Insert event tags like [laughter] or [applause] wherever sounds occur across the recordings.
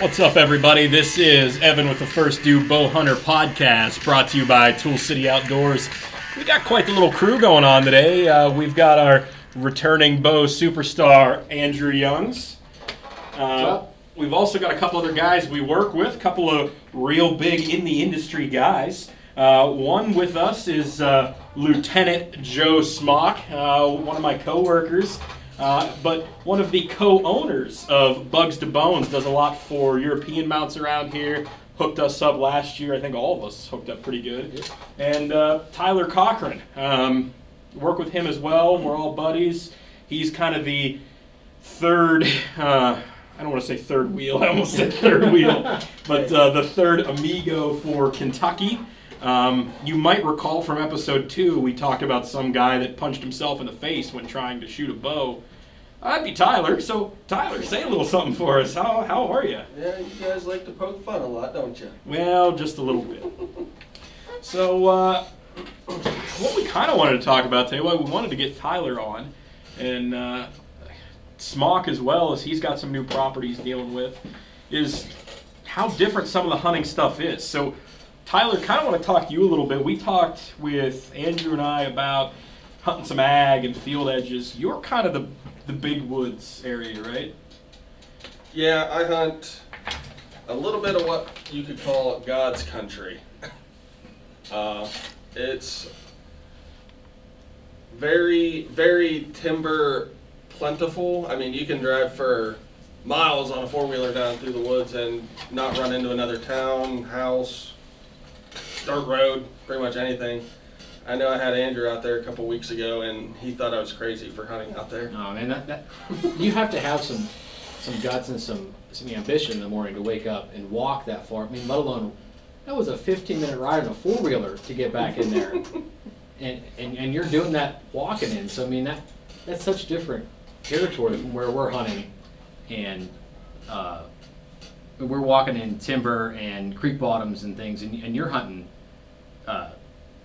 What's up, everybody? This is Evan with the First Do Bow Hunter podcast, brought to you by Tool City Outdoors. We got quite the little crew going on today. Uh, we've got our returning bow superstar, Andrew Youngs. Uh, we've also got a couple other guys we work with, a couple of real big in the industry guys. Uh, one with us is uh, Lieutenant Joe Smock, uh, one of my coworkers. Uh, but one of the co-owners of Bugs to Bones does a lot for European mounts around here. Hooked us up last year. I think all of us hooked up pretty good. And uh, Tyler Cochran, um, work with him as well. We're all buddies. He's kind of the third. Uh, I don't want to say third wheel. [laughs] I almost said third wheel, but uh, the third amigo for Kentucky. Um, you might recall from episode two, we talked about some guy that punched himself in the face when trying to shoot a bow. That'd be Tyler. So, Tyler, say a little something for us. How, how are you? Yeah, you guys like to poke fun a lot, don't you? Well, just a little bit. So, uh, what we kind of wanted to talk about today, well, we wanted to get Tyler on, and uh, Smock as well, as he's got some new properties dealing with, is how different some of the hunting stuff is. So, Tyler, kind of want to talk to you a little bit. We talked with Andrew and I about hunting some ag and field edges. You're kind of the the big woods area, right? Yeah, I hunt a little bit of what you could call God's country. [laughs] Uh, it's very, very timber plentiful. I mean, you can drive for miles on a four wheeler down through the woods and not run into another town, house, dirt road, pretty much anything. I know I had Andrew out there a couple weeks ago, and he thought I was crazy for hunting out there. No, man, that, that you have to have some some guts and some some ambition in the morning to wake up and walk that far. I mean, let alone that was a 15 minute ride on a four wheeler to get back in there, and, and and you're doing that walking in. So I mean that that's such different territory from where we're hunting, and uh, we're walking in timber and creek bottoms and things, and, and you're hunting uh,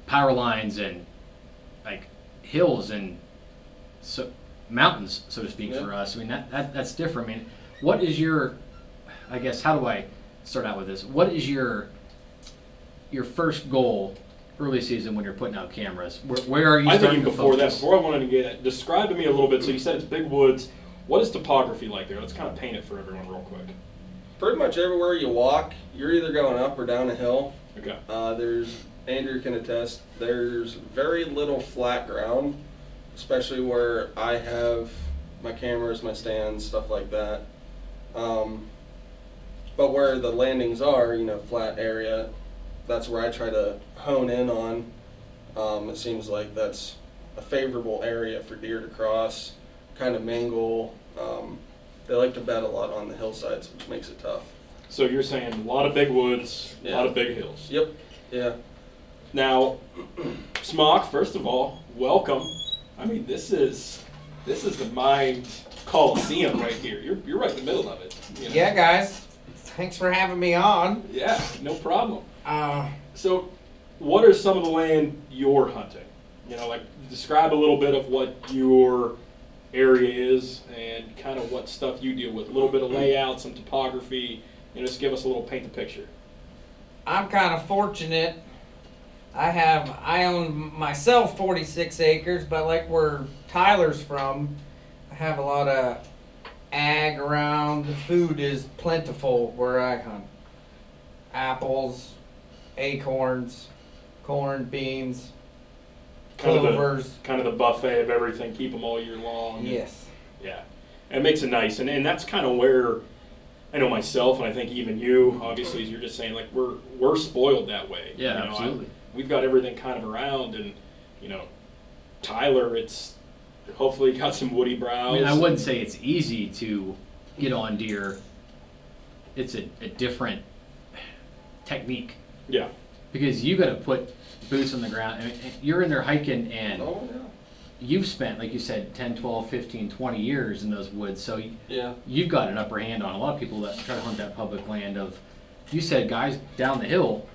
power lines and like hills and so mountains, so to speak, Yeah. for us. I mean that, that that's different. I mean, what is your? I guess how do I start out with this? What is your your first goal early season when you're putting out cameras? Where, where are you? I think starting even to before that, before I wanted to get it, describe to me a little bit. So you said it's big woods. What is topography like there? Let's kind of paint it for everyone real quick. Pretty much everywhere you walk, you're either going up or down a hill. Okay. Uh, there's Andrew can attest. There's very little flat ground, especially where I have my cameras, my stands, stuff like that. Um, but where the landings are, you know, flat area, that's where I try to hone in on. Um, it seems like that's a favorable area for deer to cross, kind of mingle. Um, they like to bed a lot on the hillsides, which makes it tough. So you're saying a lot of big woods, a lot of big hills. Yep. Yeah. Now, Smock, first of all, welcome. I mean, this is this is the mind coliseum right here. You're you're right in the middle of it. you know? Yeah, guys. Thanks for having me on. Yeah. No problem. Uh, So, what are some of the land you're hunting? You know, like describe a little bit of what your area is and kind of what stuff you deal with. A little bit of layout, some topography. You know, just give us a little paint the picture. I'm kind of fortunate. I have I own myself 46 acres, but like where Tyler's from, I have a lot of ag around. The food is plentiful where I hunt. Apples, acorns, corn, beans, Kind of the- clovers. Kind of the buffet of everything. Keep them all year long. Yes. Yeah, it makes it nice, and, and that's kind of where I know myself, and I think even you, obviously, as you're just saying, like we're we're spoiled that way. Yeah, You know, I- absolutely. We've got everything kind of around, and you know, Tyler, it's hopefully got some woody I browse. mean, I wouldn't say it's easy to get on deer. It's a, a different technique Yeah, because you got to put boots on the ground. I mean, you're in there hiking and Oh yeah. you've spent, like you said, 10, 12, 15, 20 years in those woods. So Yeah. you've got an upper hand on a lot of people that try to hunt that public land of, you said guys down the hill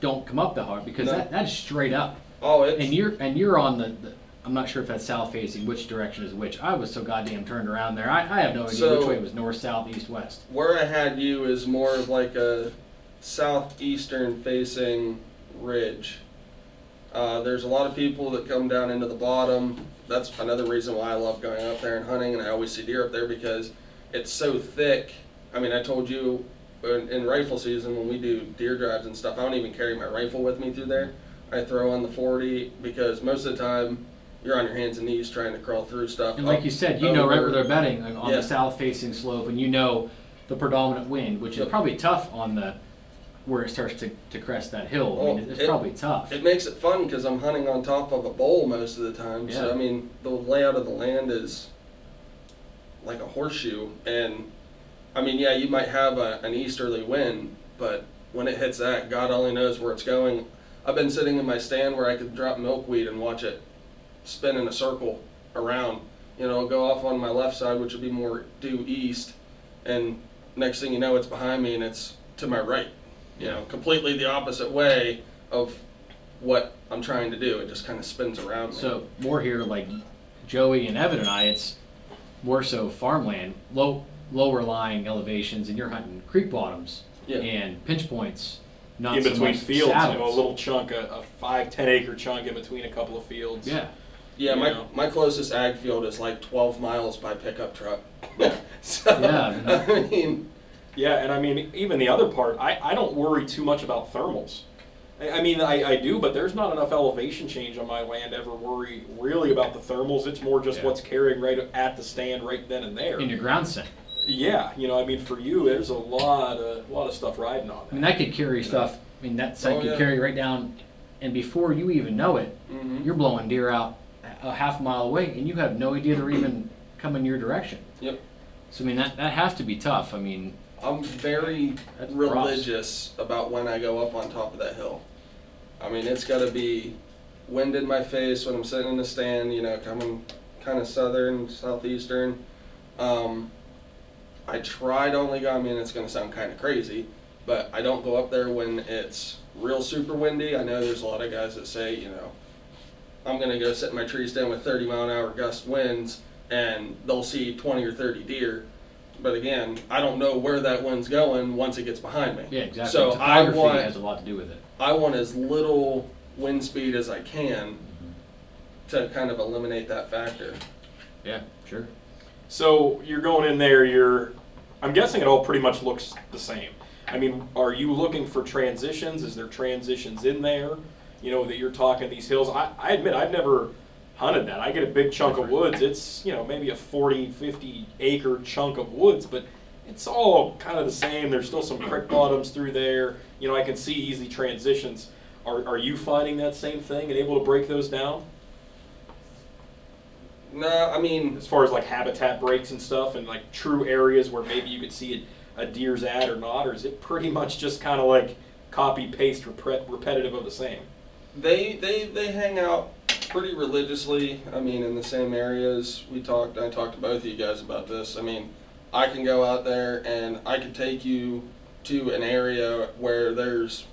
don't come up that hard because No. that, that's straight up. Oh, it's And you're, and you're on the, the I'm not sure if that's south facing, which direction is which. I was so goddamn turned around there. I, I have no idea So- which way it was north, south, east, west. Where I had you is more of like a southeastern facing ridge. Uh, there's a lot of people that come down into the bottom. That's another reason why I love going up there and hunting, and I always see deer up there because it's so thick. I mean, I told you in, in rifle season when we do deer drives and stuff, I don't even carry my rifle with me through there. I throw on the 40 because most of the time you're on your hands and knees trying to crawl through stuff. And like up- you said, you oh, know right where they're bedding like, on Yeah. the south facing slope, and you know the predominant wind, which is Yep. probably tough on the where it starts to, to crest that hill. I mean, Oh, it's it- probably tough. It makes it fun because I'm hunting on top of a bowl most of the time. So I mean, the layout of the land is like a horseshoe, and I mean, yeah, you might have a, an easterly wind, but when it hits that, God only knows where it's going. I've been sitting in my stand where I could drop milkweed and watch it spin in a circle around. You know, go off on my left side, which would be more due east, and next thing you know, it's behind me and it's to my right. You know, completely the opposite way of what I'm trying to do. It just kind of spins around me. So more here, like Joey and Evan and I, it's more so farmland, low lower lying elevations, and you're hunting creek bottoms Yeah. and pinch points, not in so between much fields, saddles. you know, a little chunk, a, a five, ten acre chunk in between a couple of fields. Yeah, yeah, you my, know. my closest ag field is like 12 miles by pickup truck. [laughs] so, Yeah. I mean, Yeah, and I mean, even the other part, I, I don't worry too much about thermals. I, I mean, I, I do, but there's not enough elevation change on my land to ever worry really about the thermals. It's more just Yeah. what's carrying right at the stand right then and there. in your ground scent. Yeah, you know, I mean, for you, there's a lot of lot of stuff riding on I mean, that. that could carry stuff. I mean, that site Oh, could yeah. carry right down, and before you even know it, mhm. you're blowing deer out a half mile away, and you have no idea they're even [clears throat] coming your direction. Yep. So I mean, that that has to be tough. I mean, I'm very That's religious about when I go up on top of that hill. I mean, it's got to be wind in my face when I'm sitting in the stand, you know, coming kind of southern, southeastern. Um, I tried only go, I mean, it's going to sound kind of crazy, but I don't go up there when it's real super windy. I know there's a lot of guys that say, you know, I'm going to go sit in my tree stand with 30 mile an hour gust winds and they'll see 20 or 30 deer. But again, I don't know where that wind's going once it gets behind me. yeah, exactly. So I want has a lot to do with it. I want as little wind speed as I can mm-hmm. to kind of eliminate that factor. Yeah, sure. So you're going in there. You're, I'm guessing it all pretty much looks the same. I mean, are you looking for transitions? Is there transitions in there? You know that you're talking these hills. I, I admit I've never hunted that. I get a big chunk of woods. It's you know maybe a 40, 50 acre chunk of woods, but it's all kind of the same. There's still some creek bottoms through there. You know I can see easy transitions. Are, are you finding that same thing and able to break those down No, I mean, as far as like habitat breaks and stuff and like true areas where maybe you could see a, a deer's at or not, or is it pretty much just kind of like copy paste repetitive of the same? they they they hang out pretty religiously. I mean, in the same areas. We talked. I talked to both of you guys about this. I mean, I can go out there and I can take you to an area where there's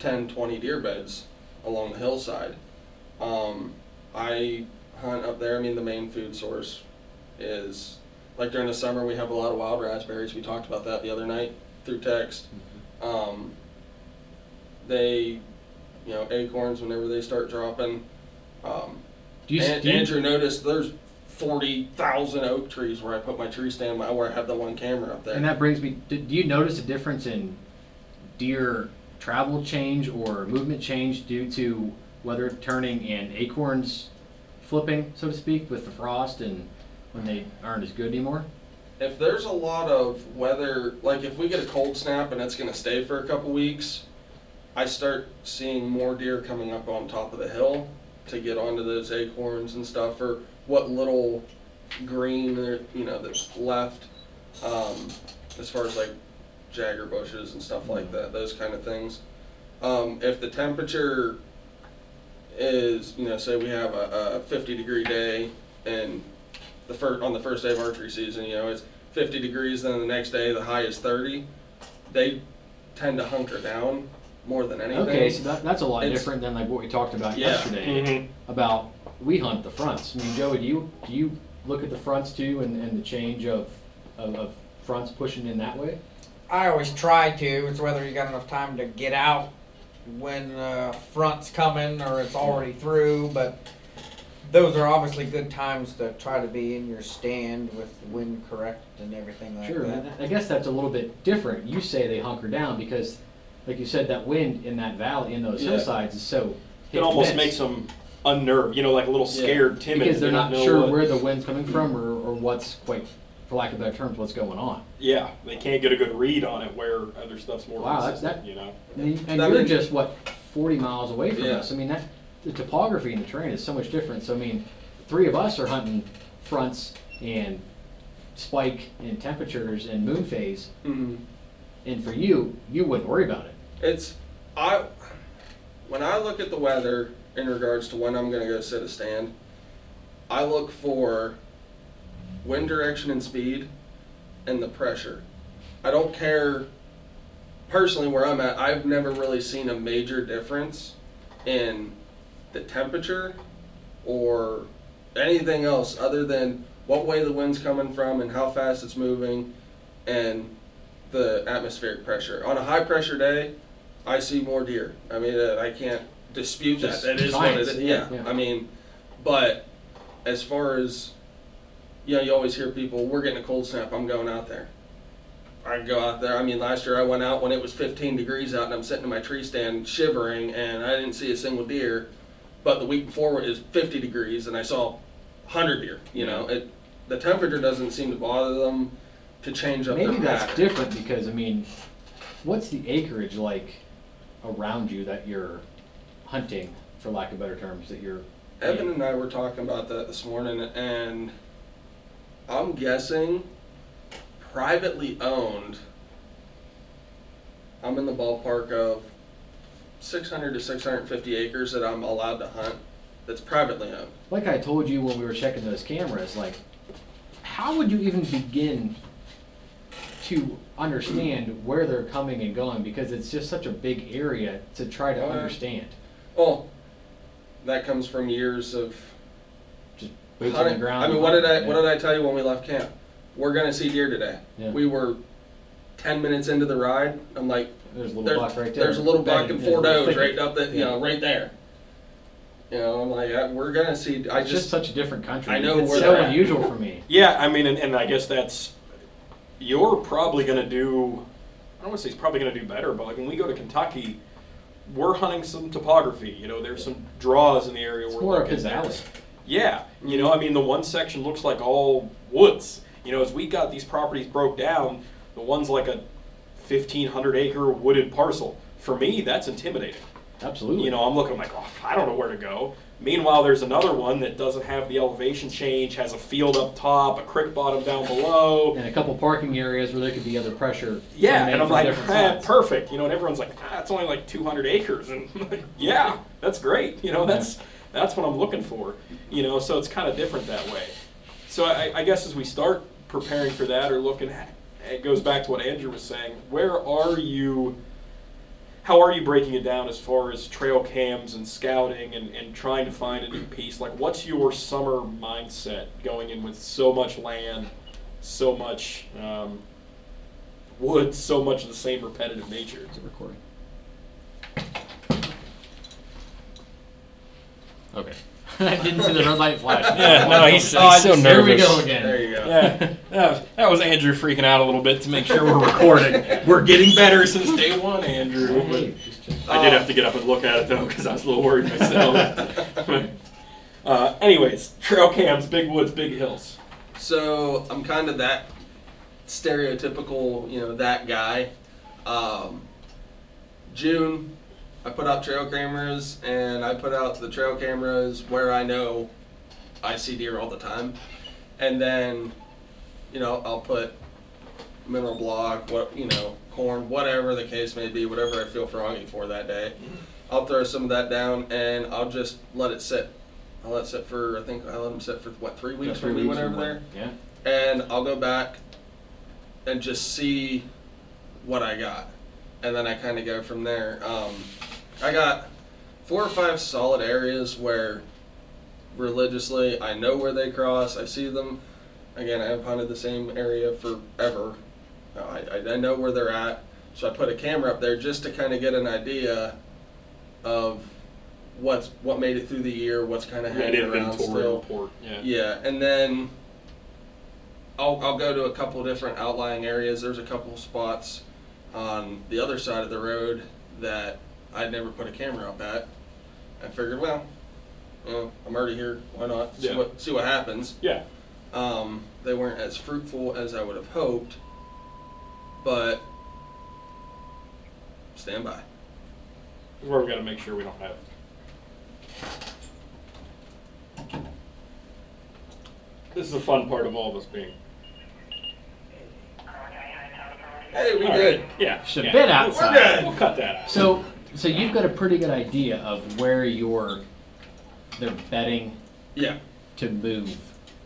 10, 20 deer beds along the hillside. Um, I hunt up there. I mean, the main food source is like during the summer we have a lot of wild raspberries. We talked about that the other night through text. Um, they, you know, acorns whenever they start dropping. Um, Do you, An- do you- Andrew noticed there's forty thousand oak trees where I put my tree stand, where I have the one camera up there. and that brings me. Do, do you notice a difference in deer travel change or movement change due to weather turning and acorns flipping, so to speak, with the frost and when they aren't as good anymore? if there's a lot of weather, like if we get a cold snap and it's going to stay for a couple weeks, I start seeing more deer coming up on top of the hill to get onto those acorns and stuff, or what little green there, you know, that's left. Um, as far as like jagger bushes and stuff like that, those kind of things. Um, if the temperature is, you know, say we have a, a 50 degree day and the first on the first day of archery season, you know, it's 50 degrees. Then the next day, the high is 30. They tend to hunker down more than anything. Okay, so that, that's a lot It's- different than like what we talked about Yeah. yesterday Mhm. about we hunt the fronts. I mean, Joey, do you do you look at the fronts too and, and the change of, of of fronts pushing in that way? I always try to. It's whether you got enough time to get out when uh, front's coming or it's already through. But those are obviously good times to try to be in your stand with the wind correct and everything like Sure. that. and I guess that's a little bit different. You say they hunker down because, like you said, that wind in that valley in those Yeah. hillsides is so. It almost miss. makes them unnerved, you know, like a little Yeah. scared, timid. because they're They not don't sure what- where the wind's coming from or, or what's quite, for lack of better terms, what's going on. Yeah, they can't get a good read on it where other stuff's more Wow, that's- consistent, that- you know. And, and you're mean- just what forty miles away from Yeah. us. I mean that the topography and the terrain is so much different. So I mean, three of us are hunting fronts and spike and temperatures and moon phase, Mhm. and for you, you wouldn't worry about it. It's I when I look at the weather in regards to when I'm going to go sit a stand, I look for wind direction and speed and the pressure. I don't care personally where I'm at. I've never really seen a major difference in the temperature or anything else other than what way the wind's coming from and how fast it's moving and the atmospheric pressure. On a high pressure day, I see more deer. I mean, uh, I can't dispute that. Just That is what science, it is. Yeah. yeah. I mean, but as far as you know, you always hear people, "We're getting a cold snap. I'm going out there." I go out there. I mean, last year I went out when it was 15 degrees out, and I'm sitting in my tree stand shivering, and I didn't see a single deer. But the week before it was 50 degrees, and I saw 100 deer. You know, it the temperature doesn't seem to bother them to change up Maybe that's pattern. different because I mean, what's the acreage like around you that you're hunting, for lack of better terms, that you're Evan and I were talking about that this morning, and I'm guessing privately owned. I'm in the ballpark of 600 to 650 acres that I'm allowed to hunt. That's privately owned. like I told you when we were checking those cameras, like, how would you even begin to understand where they're coming and going? Because it's just such a big area to try to yeah. understand. Well, that comes from years of boots on the ground. I mean, what did I Yeah. what did I tell you when we left camp? We're gonna see deer today. Yeah. We were 10 minutes into the ride. I'm like, There's a little There- buck right there. There's a little buck bedding, and yeah, four little does thicket. right up that you know right there. You know, I'm like, I, we're gonna see. I It's just just such a different country. I know it's where so they're at. unusual for me. [laughs] Yeah, I mean, and, and I guess that's you're probably going to do. I don't want to say he's probably going to do better, but like when we go to Kentucky, we're hunting some topography. You know, there's some draws in the area. It's we're more up looking his alley. Yeah, you know, I mean, the one section looks like all woods. You know, as we got these properties broke down, the one's like a 1,500 acre wooded parcel. For me, that's intimidating. Absolutely. You know, I'm looking I'm like, oh, I don't know where to go. Meanwhile, there's another one that doesn't have the elevation change, has a field up top, a creek bottom down below. and a couple parking areas where there could be other pressure. Yeah, and I'm like, ah, perfect. You know, and everyone's like, ah, it's only like 200 acres, and like, [laughs] yeah, that's great. You know, that's that's what I'm looking for. You know, so it's kind of different that way. So I, I guess as we start preparing for that or looking at, it goes back to what Andrew was saying. Where are you? How are you breaking it down as far as trail cams and scouting and, and trying to find a new piece? Like, what's your summer mindset going in with so much land, so much um, wood, so much of the same repetitive nature? Is it recording? Okay. [laughs] I didn't see the red light flash. Yeah, no, he's- he's Oh, so just- Here we go again. there you go. Yeah, that was, that was Andrew freaking out a little bit to make sure we're recording. we're getting better since day one, Andrew. Hey, just. I did have to get up and look at it though because I was a little worried myself. [laughs] uh, anyways, trail cams, big woods, big hills. So I'm kind of that stereotypical, you know, that guy. Um, June, I put out trail cameras, and I put out the trail cameras where I know I see deer all the time, and then, you know, I'll put mineral block, what you know, corn, whatever the case may be, whatever I feel froggy for that day. I'll throw some of that down, and I'll just let it sit. I'll let it sit for I think I let them sit for what three weeks when we went or over there Yeah. and I'll go back and just see what I got. And then I kind of go from there. Um, I got four or five solid areas where religiously I know where they cross. I see them. Again, I have hunted the same area forever. Uh, I, I know where they're at, so I put a camera up there just to kind of get an idea of what's what made it through the year, what's kind of hanging around still. report. Yeah. Yeah, and then I'll, I'll go to a couple different outlying areas. There's a couple spots on the other side of the road that I'd never put a camera up at. I figured, well, you know, I'm already here. Why not see Yeah. what see what happens? Yeah. Um, they weren't as fruitful as I would have hoped, but stand by. Where we got to make sure we don't have. This is the fun part of all of us being. Hey, we All good. right. Yeah. Should yeah. bit We'll- outside. We're good. We'll cut that out. So, so you've got a pretty good idea of where you're they're betting Yeah. to move.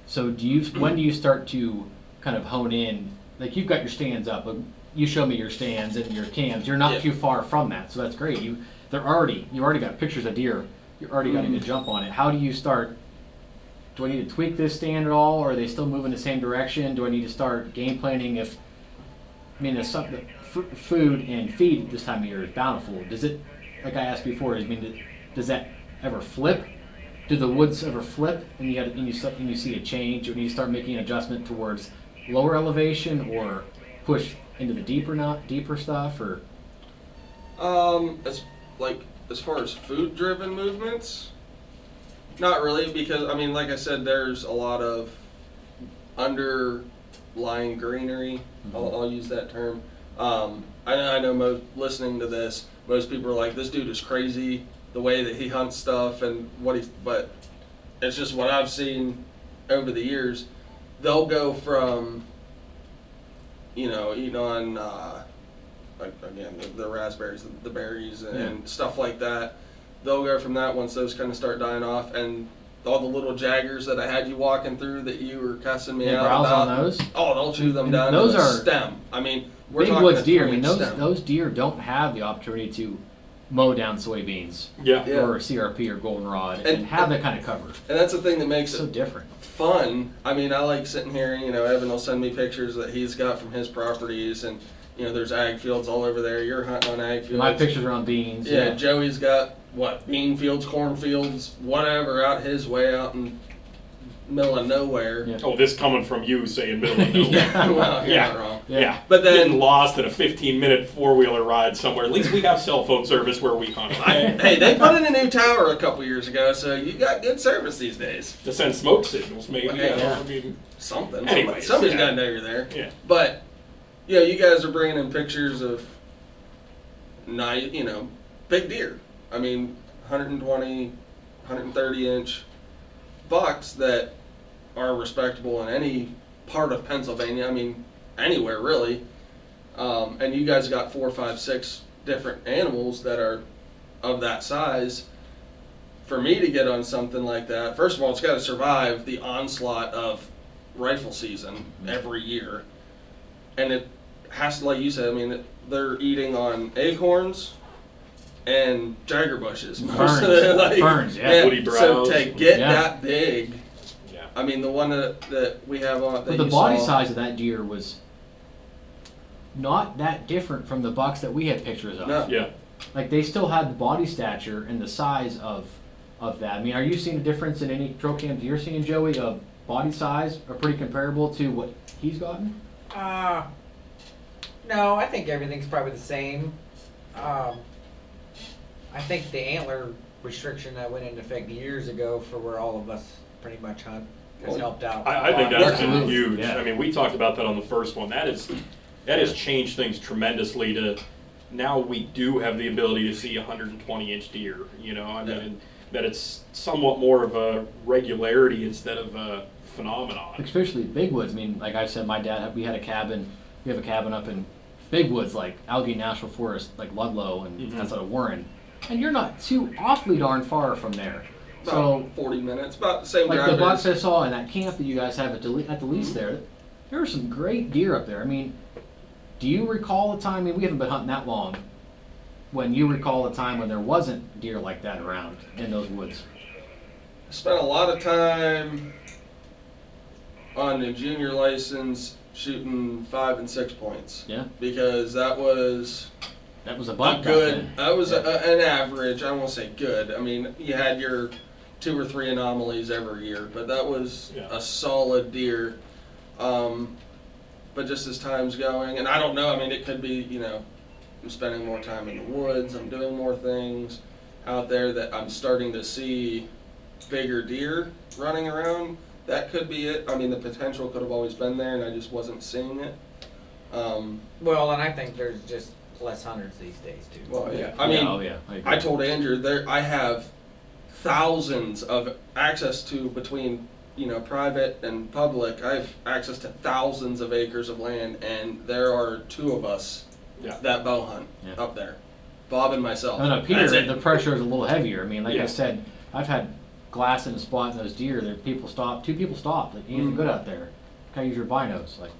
So do you when do you start to kind of hone in? Like you've got your stands up. Like you show me your stands and your cams. You're not Yeah. too far from that, so that's great. You they're already you already got pictures of deer. You're already getting Mm-hmm. to jump on it. How do you start? Do I need to tweak this stand at all, or are they still moving the same direction? Do I need to start game planning if? I mean, there's f- food and feed at this time of year is bountiful. Does it, like I asked before, I mean, does that ever flip? Do the woods ever flip and you and you and you see a change, or do you start making an adjustment towards lower elevation or push into the deeper not deeper stuff or Um, as like as far as food driven movements, not really because I mean, like I said, there's a lot of underlying greenery. I'll, I'll use that term. Um, I know, I know most listening to this, most people are like, "This dude is crazy." The way that he hunts stuff and what he's, but it's just what I've seen over the years. They'll go from, you know, eating on. Uh, like again the, the raspberries, the, the berries, and, and stuff like that. They'll go from that once those kind of start dying off, and all the little jaggers that I had you walking through that you were cussing me Any out browse about. on those? Oh, they'll chew them And down those to are stem. I mean, we're big talking woods deer? I mean, those stem. those deer don't have the opportunity to mow down soybeans Yeah. Yeah. or CRP or goldenrod and, And- have that kind of cover. and that's the thing that makes so it different. fun. I mean, I like sitting here. You know, Evan will send me pictures that he's got from his properties, and you know, there's ag fields all over there. You're hunting on ag fields. My pictures are on beans. Yeah, Joey's got what bean fields, corn fields, whatever out his way out in middle of nowhere. Yeah. Oh, this coming from you saying middle of [laughs] nowhere. Yeah. well, you're Yeah. not wrong. Yeah. Yeah. But then- getting lost in a 15 minute four wheeler ride somewhere. At least we have cell phone service where we hunt. I, [laughs] hey, they put in a new tower a couple years ago, so you got good service these days. to send smoke signals, maybe. Yeah. you know, I mean, Something. Anyways, somebody's yeah. got to know you're there. yeah. But yeah, you guys are bringing in pictures of nice, you know, big deer. I mean, 120, 130 inch bucks that are respectable in any part of Pennsylvania. I mean, anywhere really. Um, and you guys got four, five, six different animals that are of that size. For me to get on something like that, first of all, it's got to survive the onslaught of rifle season every year, and it has to, like you said, I mean, it, they're eating on acorns and jagger bushes. most of Ferns. the- like, Ferns, yeah. Woody So browse. to get Yeah. that big, Yeah. I mean, the one that, that we have on. That But the you body saw- size of that deer was not that different from the bucks that we had pictures of. No. Yeah. Like they still had the body stature and the size of of that. I mean, are you seeing a difference in any trail cams you're seeing, Joey, of body size are pretty comparable to what he's gotten? Uh, no, I think everything's probably the same. Um, I think the antler restriction that went into effect years ago for where all of us pretty much hunt has Well, helped out. I think lot. that's been huge. yeah. I mean, we talked about that on the first one. That is, that has changed things tremendously. To now we do have the ability to see 120 inch deer. You know, I mean, Yeah. that it's somewhat more of a regularity instead of a phenomenon. Especially big woods. I mean, like I said, my dad, we had a cabin. We have a cabin up in big woods, like Allegheny National Forest, like Ludlow, and Mhm. outside of Warren. And you're not too awfully darn far from there. About So 40 minutes, about the same like the bucks I saw in that camp that you guys have at the, le- at the lease there, there were some great deer up there. I mean, Do you recall a time? I mean, we haven't been hunting that long. When you recall a time when there wasn't deer like that around in those woods? I spent a lot of time on the junior license shooting five and six points Yeah, because that was that was a a good. then. That was Yeah. a, an average. I won't say good. I mean, you had your two or three anomalies every year, but that was Yeah. a solid deer. Um, but just as time's going, and I don't know. I mean, it could be you know, I'm spending more time in the woods. I'm doing more things out there that I'm starting to see bigger deer running around. That could be it. I mean, the potential could have always been there, and I just wasn't seeing it. Um, Well, and I think there's just less hunters these days too. well, yeah. Yeah. I mean, yeah, oh yeah, I. I told Andrew there I have thousands of access to between you know private and public. I have access to thousands of acres of land, and there are two of us Yeah. that bow hunt Yeah. up there, Bob and myself. And up here, That's it. the pressure is a little heavier. I mean, like Yeah. I said, I've had glass in a spot in those deer. There, people stop. Two people stopped. Like, anything Mhm. good out there? Can I use your binos? Like,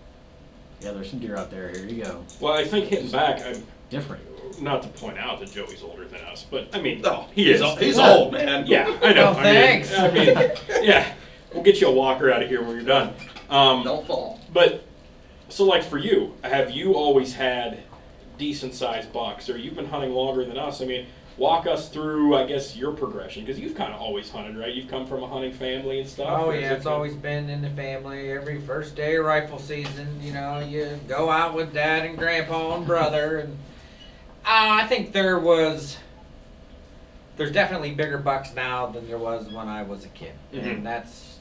yeah, there's some deer out there. Here you go. Well, I think hitting back, I'm Different. not to point out that Joey's older than us, but I mean, Oh, he is. o- he's Yeah. old man. Yeah, I know. Well, I mean- thanks. I mean, yeah, we'll get you a walker out of here when you're done. Um, Don't fall. But so, like for you, have you always had decent sized bucks, or you've been hunting longer than us? I mean, walk us through, I guess, your progression because you've kind of always hunted, right? You've come from a hunting family and stuff. Oh yeah, it it's been- always been in the family. Every first day of rifle season, you know, you go out with dad and grandpa and brother, and uh, I think there was, there's definitely bigger bucks now than there was when I was a kid, Mhm. and that's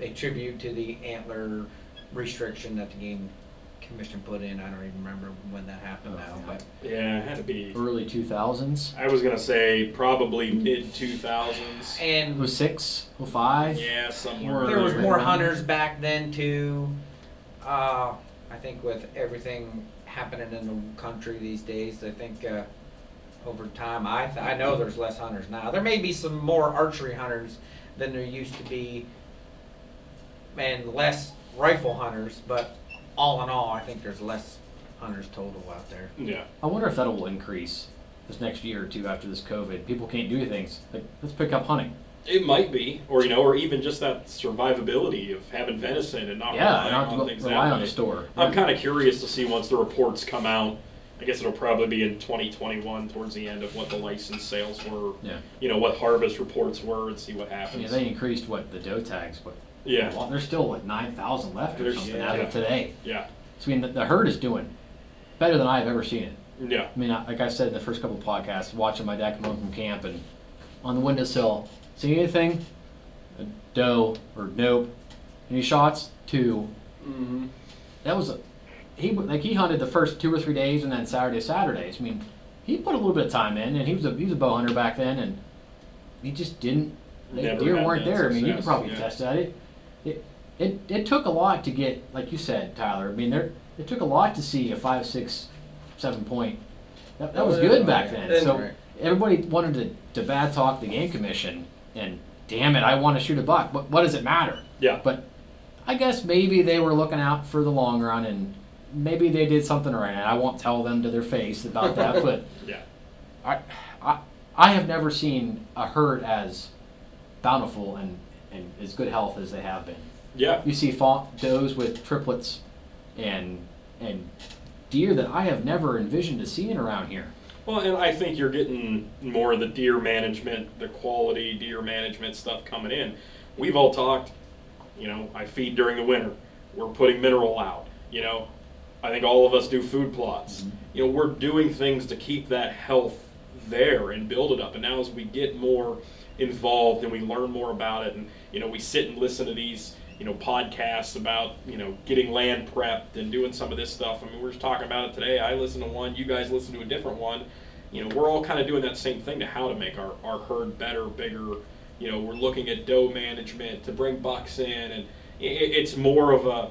a tribute to the antler restriction that the game commission put in. I don't even remember when that happened now, but Yeah, it had to be. Early 2000s. I was gonna say probably mid two thousands. and 06, 05. Yeah, somewhere. There was more hunters back then too. Uh, I think with everything happening in the country these days, I think uh, over time, I th- I know there's less hunters now. There may be some more archery hunters than there used to be, and less rifle hunters. But all in all, I think there's less hunters total out there. Yeah. I wonder if that will increase this next year or two after this COVID. People can't do things. Like, let's pick up hunting. It might be, or you know, or even just that survivability of having venison and not yeah, relying don't on things go- that rely on the store. I'm kind of curious to see once the reports come out. I guess it'll probably be in 2021 towards the end of what the license sales were. Yeah. You know what harvest reports were and see what happens. Yeah, they increased what the doe tags, but Yeah. well, there's still like nine thousand left or There's- something yeah. as of today. Yeah. So I mean, the, the herd is doing better than I've ever seen it. Yeah. I mean, I- like I said in the first couple of podcasts, watching my dad come home from camp and on the windowsill, see anything? A doe or nope. Any shots? Two. hmm That was a he like he hunted the first two or three days and then Saturday Saturdays. I mean, he put a little bit of time in and he was a he was a bow hunter back then and he just didn't. Never deer had weren't that there. I mean, you could success, probably yeah. attest to that. It, it it it took a lot to get like you said, Tyler. I mean, there it took a lot to see a five, six, seven point. That, that was good back then. So everybody wanted to, to bad talk the game commission and damn it, I want to shoot a buck. But what does it matter? Yeah. But I guess maybe they were looking out for the long run and maybe they did something right. And I won't tell them to their face about that, [laughs] but Yeah. I, I, I have never seen a herd as bountiful and, and as good health as they have been. Yeah. You see fawn does with triplets and and deer that I have never envisioned to seeing around here. Well, and I think you're getting more of the deer management, the quality deer management stuff coming in. We've all talked, you know, I feed during the winter. We're putting mineral out. You know, I think all of us do food plots. Mm-hmm. You know, we're doing things to keep that health there and build it up. And now as we get more involved and we learn more about it and, you know, we sit and listen to these, you know, podcasts about, you know, getting land prepped and doing some of this stuff. I mean, we we're just talking about it today. I listen to one, you guys listen to a different one. You know, we're all kind of doing that same thing to how to make our, our herd better, bigger. You know, we're looking at doe management to bring bucks in, and i i- it's more of a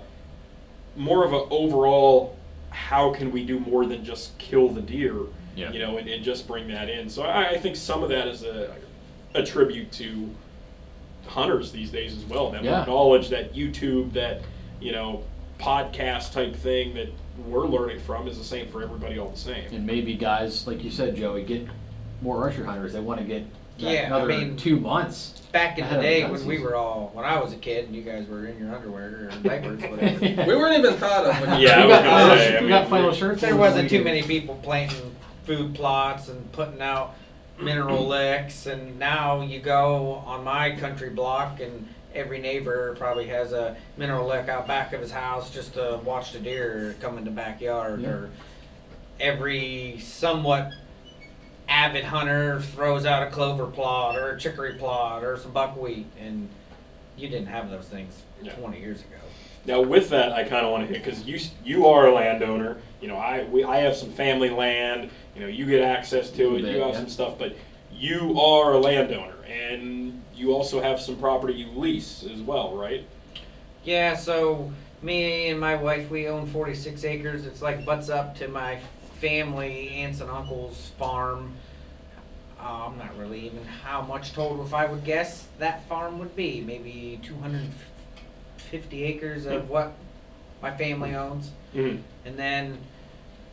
more of a overall how can we do more than just kill the deer Yeah. you know and, and just bring that in so I, I think some of that is a, a tribute to hunters these days as well that Yeah. knowledge that youtube that you know podcast type thing that we're learning from is the same for everybody all the same. And maybe guys, like you said, Joey, get more archery hunters. They want to get that Yeah, I another mean- two months. Back in the day gun when we were all, when I was a kid and you guys were in your underwear or [laughs] diapers, whatever. We weren't even thought of when [laughs] Yeah, I we was got, gonna flannel, say, sh- I we mean, got flannel we- shirts. There wasn't too many people planting food plots and putting out mineral licks, and now you go on my country block, and every neighbor probably has a mineral lick out back of his house just to watch the deer come in the backyard, Yeah. or every somewhat avid hunter throws out a clover plot or a chicory plot or some buckwheat, and you didn't have those things Yeah. 20 years ago. Now, with that, I kind of want to hit because you you are a landowner. You know, I we, I have some family land. You know, you get access to it. Bit, You have yeah. some stuff, but you are a landowner, and you also have some property you lease as well, right? Yeah, so me and my wife, we own 46 acres. It's like butts up to my family, aunts and uncles' farm. Uh, I'm not really even how much total, if I would guess, that farm would be. Maybe 250 acres of what my family owns. Mm-hmm. And then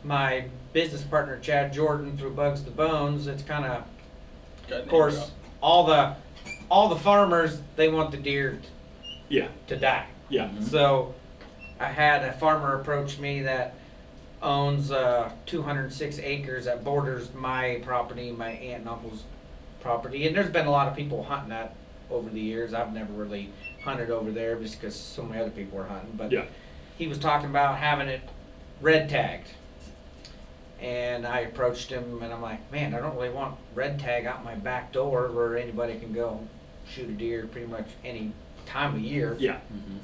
my business partner, Chad Jordan, through Bugs to Bones, it's kind of, of course, all the all the farmers, they want the deer Yeah, to die. yeah. Mhm. So I had a farmer approach me that owns uh, 206 acres that borders my property, my aunt and uncle's property. And there's been a lot of people hunting that over the years. I've never really hunted over there just because so many other people were hunting. But Yeah. he was talking about having it red tagged. And I approached him and I'm like, man, I don't really want red tag out my back door where anybody can go shoot a deer pretty much any time of year. Yeah. Mhm.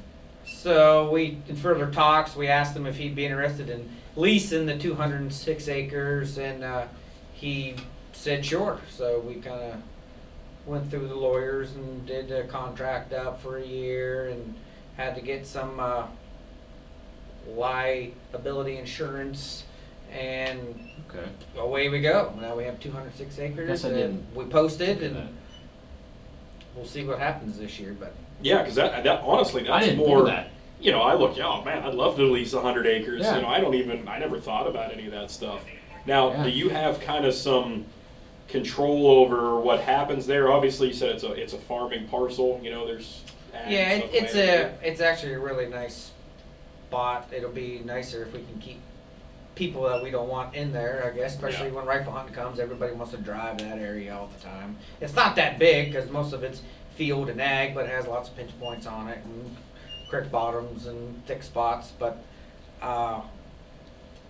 So we, in further talks, we asked him if he'd be interested in leasing the 206 acres, and uh, he said sure. So we kind of went through the lawyers and did a contract up for a year, and had to get some uh, liability insurance, and Okay. away we go. Now we have 206 acres. Guess I and didn't we posted, and that. we'll see what happens this year. But Yeah, because that, that honestly, I that's didn't more. know that. You know, I look, yeah, oh man, I'd love to lease hundred acres. Yeah. You know, I don't even, I never thought about any of that stuff. Now, Yeah. do you have kind of some control over what happens there? Obviously, you said it's a, it's a farming parcel. You know, there's. ag Yeah, it, stuff it's like a that. it's actually a really nice It'll be nicer if we can keep people that we don't want in there. I guess, especially Yeah. when rifle hunting comes, everybody wants to drive that area all the time. It's not that big because most of it's field and ag, but it has lots of pinch points on it and creek bottoms and thick spots. But uh,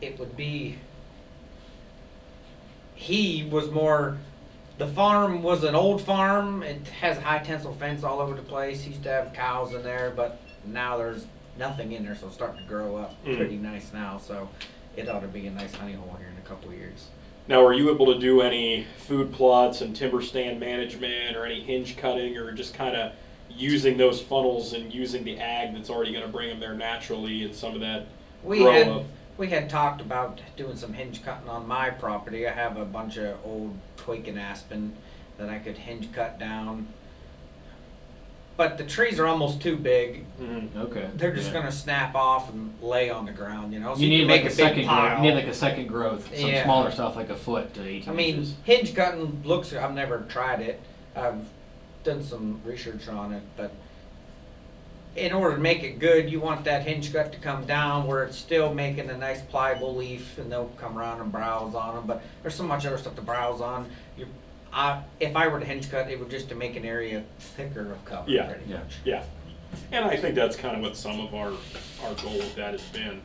it would be. He was more the farm was an old farm. It has a high tensile fence all over the place. He used to have cows in there, but now there's nothing in there, so it's starting to grow up Mm. pretty nice now. So it ought to be a nice honey hole here in a couple of years. Now, are you able to do any food plots and timber stand management or any hinge cutting or just kind of using those funnels and using the ag that's already going to bring them there naturally and some of that We grow had up? we had talked about doing some hinge cutting on my property. I have a bunch of old twig and aspen that I could hinge cut down. But the trees are almost too big. Mhm. Okay. They're just Yeah. gonna snap off and lay on the ground, you know. So You need can like make a a second growth. You need like a second growth. Some Yeah. smaller stuff like a foot to 18 I mean, inches. hinge cutting looks. I've never tried it. I've done some research on it, but in order to make it good, you want that hinge cut to come down where it's still making a nice pliable leaf, and they'll come around and browse on them. But there's so much other stuff to browse on. You, I, if I were to hinge cut, it would just to make an area thicker of cover. Yeah. pretty Yeah. much. Yeah, and I think that's kind of what some of our our goal with that has been.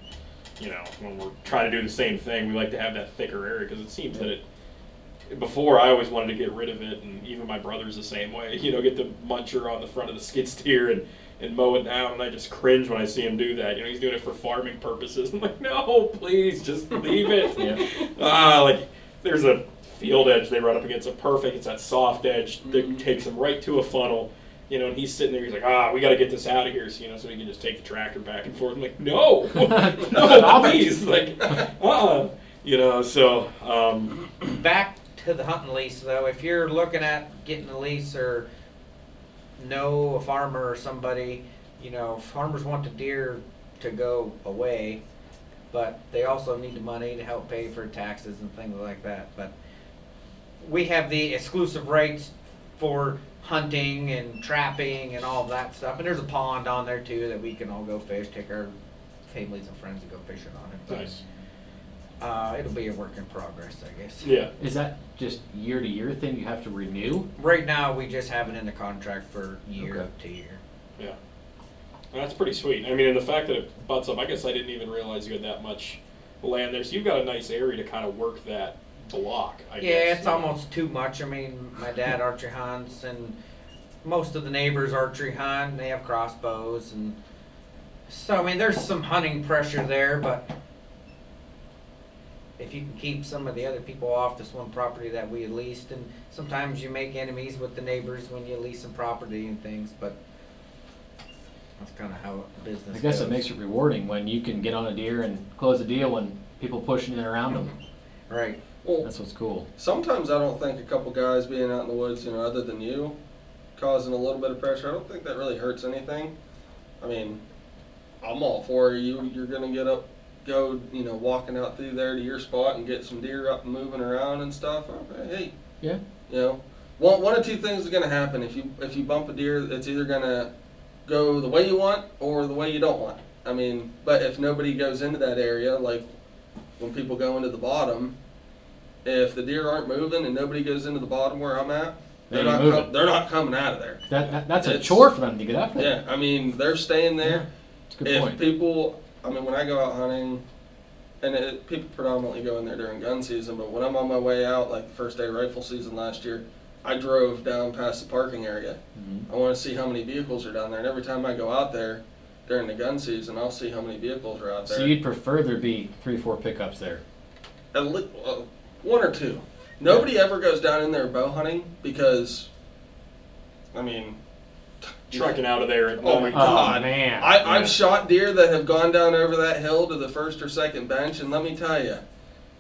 You know, when we're trying to do the same thing, we like to have that thicker area because it seems that it. Before I always wanted to get rid of it, and even my brother's the same way. [laughs] You know, get the muncher on the front of the skid steer and and mow it down, and I just cringe when I see him do that. You know, he's doing it for farming purposes. [laughs] I'm like, no, please, just leave it. Yeah. Ah, like there's a field edge they run up against a perfect. It's that soft edge that Mhm. takes them right to a funnel. You know, and he's sitting there. He's like, "Ah, we got to get this out of here." So you know, so we can just take the tractor back and forth. I'm like, "No, [laughs] no, Stop it." please!" Like, uh, you know. So, um, Back to the hunting lease, though, if you're looking at getting a lease or know a farmer or somebody, you know, farmers want the deer to go away. but they also need the money to help pay for taxes and things like that. But we have the exclusive rights for hunting and trapping and all of that stuff. And there's a pond on there too that we can all go fish, take our families and friends to go fishing on it. But Nice. uh, it'll be a work in progress, I guess. Yeah. Is that just year to year thing you have to renew? Right now, we just have it in the contract for year Okay. to year. Yeah. That's pretty sweet. I mean, and the fact that it butts up, I guess I didn't even realize you had that much land there. So you've got a nice area to kind of work that block, I yeah, guess. it's almost too much. I mean, my dad archery hunts, and most of the neighbors archery hunt. And they have crossbows, and so I mean, there's some hunting pressure there. But if you can keep some of the other people off this one property that we leased, and sometimes you make enemies with the neighbors when you lease some property and things, but that's kind of how business. I guess goes. it makes it rewarding when you can get on a deer and close a deal when people pushing it around them. right. Well, That's what's cool. sometimes I don't think a couple guys being out in the woods, you know, other than you, causing a little bit of pressure. I don't think that really hurts anything. I mean, I'm all for you. You're gonna get up, go, you know, walking out through there to your spot and get some deer up and moving around and stuff. Oh, okay, hey, Yeah. you know, one one of two things is gonna happen. If you if you bump a deer, it's either gonna go the way you want or the way you don't want. I mean, but if nobody goes into that area, like when people go into the bottom, if the deer aren't moving and nobody goes into the bottom where I'm at, They they're not com- they're not coming out of there. That, that that's a chore for them to get up there. Yeah, I mean they're staying there. It's a good if point. people, I mean, when I go out hunting, and it, people predominantly go in there during gun season, but when I'm on my way out, like the first day of rifle season last year, I drove down past the parking area. Mhm. I want to see how many vehicles are down there, and every time I go out there during the gun season, I'll see how many vehicles are out there. So you'd prefer there be three, four pickups there? At le- uh, one or two. Nobody ever goes down in there bow hunting because, I mean, Trucking out of there at Oh my. God. Oh man. I, Yeah. I've shot deer that have gone down over that hill to the first or second bench, and let me tell you,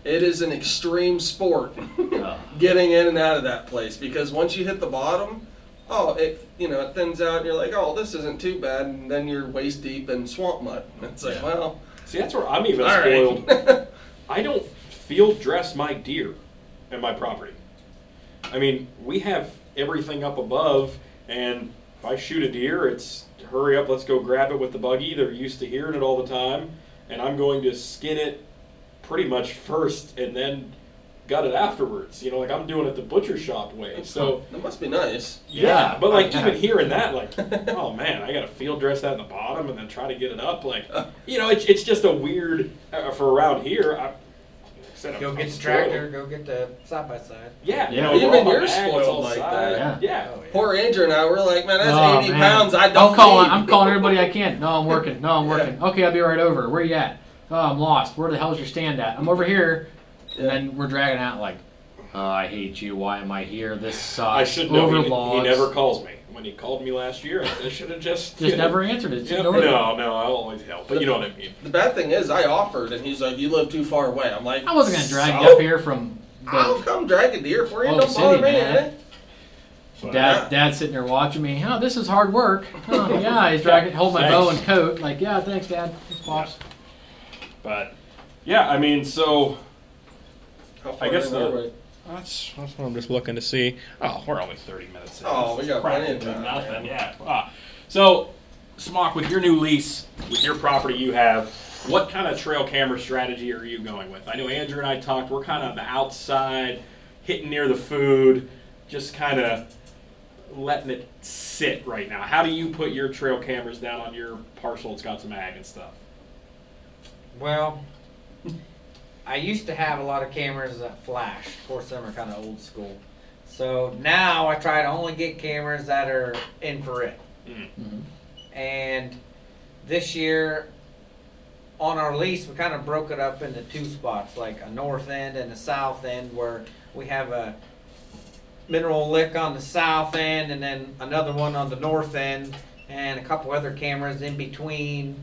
it is an extreme sport [laughs] [laughs] getting in and out of that place because once you hit the bottom, oh, it you know it thins out, and you're like, oh, this isn't too bad, and then you're waist deep in swamp mud. And it's like, Yeah. well, See, that's where I'm even all spoiled. right. [laughs] I don't field dress my deer at my property. I mean, we have everything up above, and if I shoot a deer, it's hurry up, let's go grab it with the buggy. They're used to hearing it all the time, and I'm going to skin it pretty much first and then gut it afterwards. You know, like I'm doing it the butcher shop way. So. [laughs] that must be nice. Yeah, Yeah, but like yeah. [laughs] even hearing that, like, oh man, I got to field dress that in the bottom and then try to get it up. Like, [laughs] you know, it's, it's just a weird uh, for around here. I, like I said, Go get I'm the spoiled. tractor. Go get the side by side. Yeah, you know, Even we're all you're bags spoiled all like side. that. Yeah. Oh, yeah. Poor Andrew and I were like, man, that's Oh, 80 man. pounds. I don't I'm calling. need. I'm calling everybody I can. No, I'm working. No, I'm working. Okay, I'll be right over. Where you at? Oh, I'm lost. Where the hell's your stand at? I'm over here. And then we're dragging out like, oh, I hate you. Why am I here? This sucks. I should know. Over He, he logs. never calls me. When he called me last year, I should have just [laughs] Just never answered it. Yeah, ignored it. no, no, I'll always help. But you know what I mean. The bad thing is, I offered, and he's like, "You live too far away." I'm like, I wasn't gonna drag so? you up here from I'll come drag a deer for you. Oh, Don't city, bother me. man. eh? But- dad. Dad sitting there watching me. Oh, this is hard work. [laughs] Oh, yeah, he's dragging, hold my bow and coat. Like, yeah, thanks, Dad. Thanks, pops. But yeah, I mean, so How far I guess the- we? That's, that's what I'm just looking to see. Oh, we're only 30 minutes in. Oh, we got plenty of Practically time, Nothing, yeah. Ah. So, Smock, with your new lease, with your property you have, what kind of trail camera strategy are you going with? I know Andrew and I talked, we're kind of the outside, hitting near the food, just kind of letting it sit right now. How do you put your trail cameras down on your parcel that's got some ag and stuff? Well, I used to have a lot of cameras that flash. Of course, them are kind of old school. So now I try to only get cameras that are infrared. Mhm. And this year, on our lease, we kind of broke it up into two spots, like a north end and a south end, where we have a mineral lick on the south end, and then another one on the north end, and a couple other cameras in between.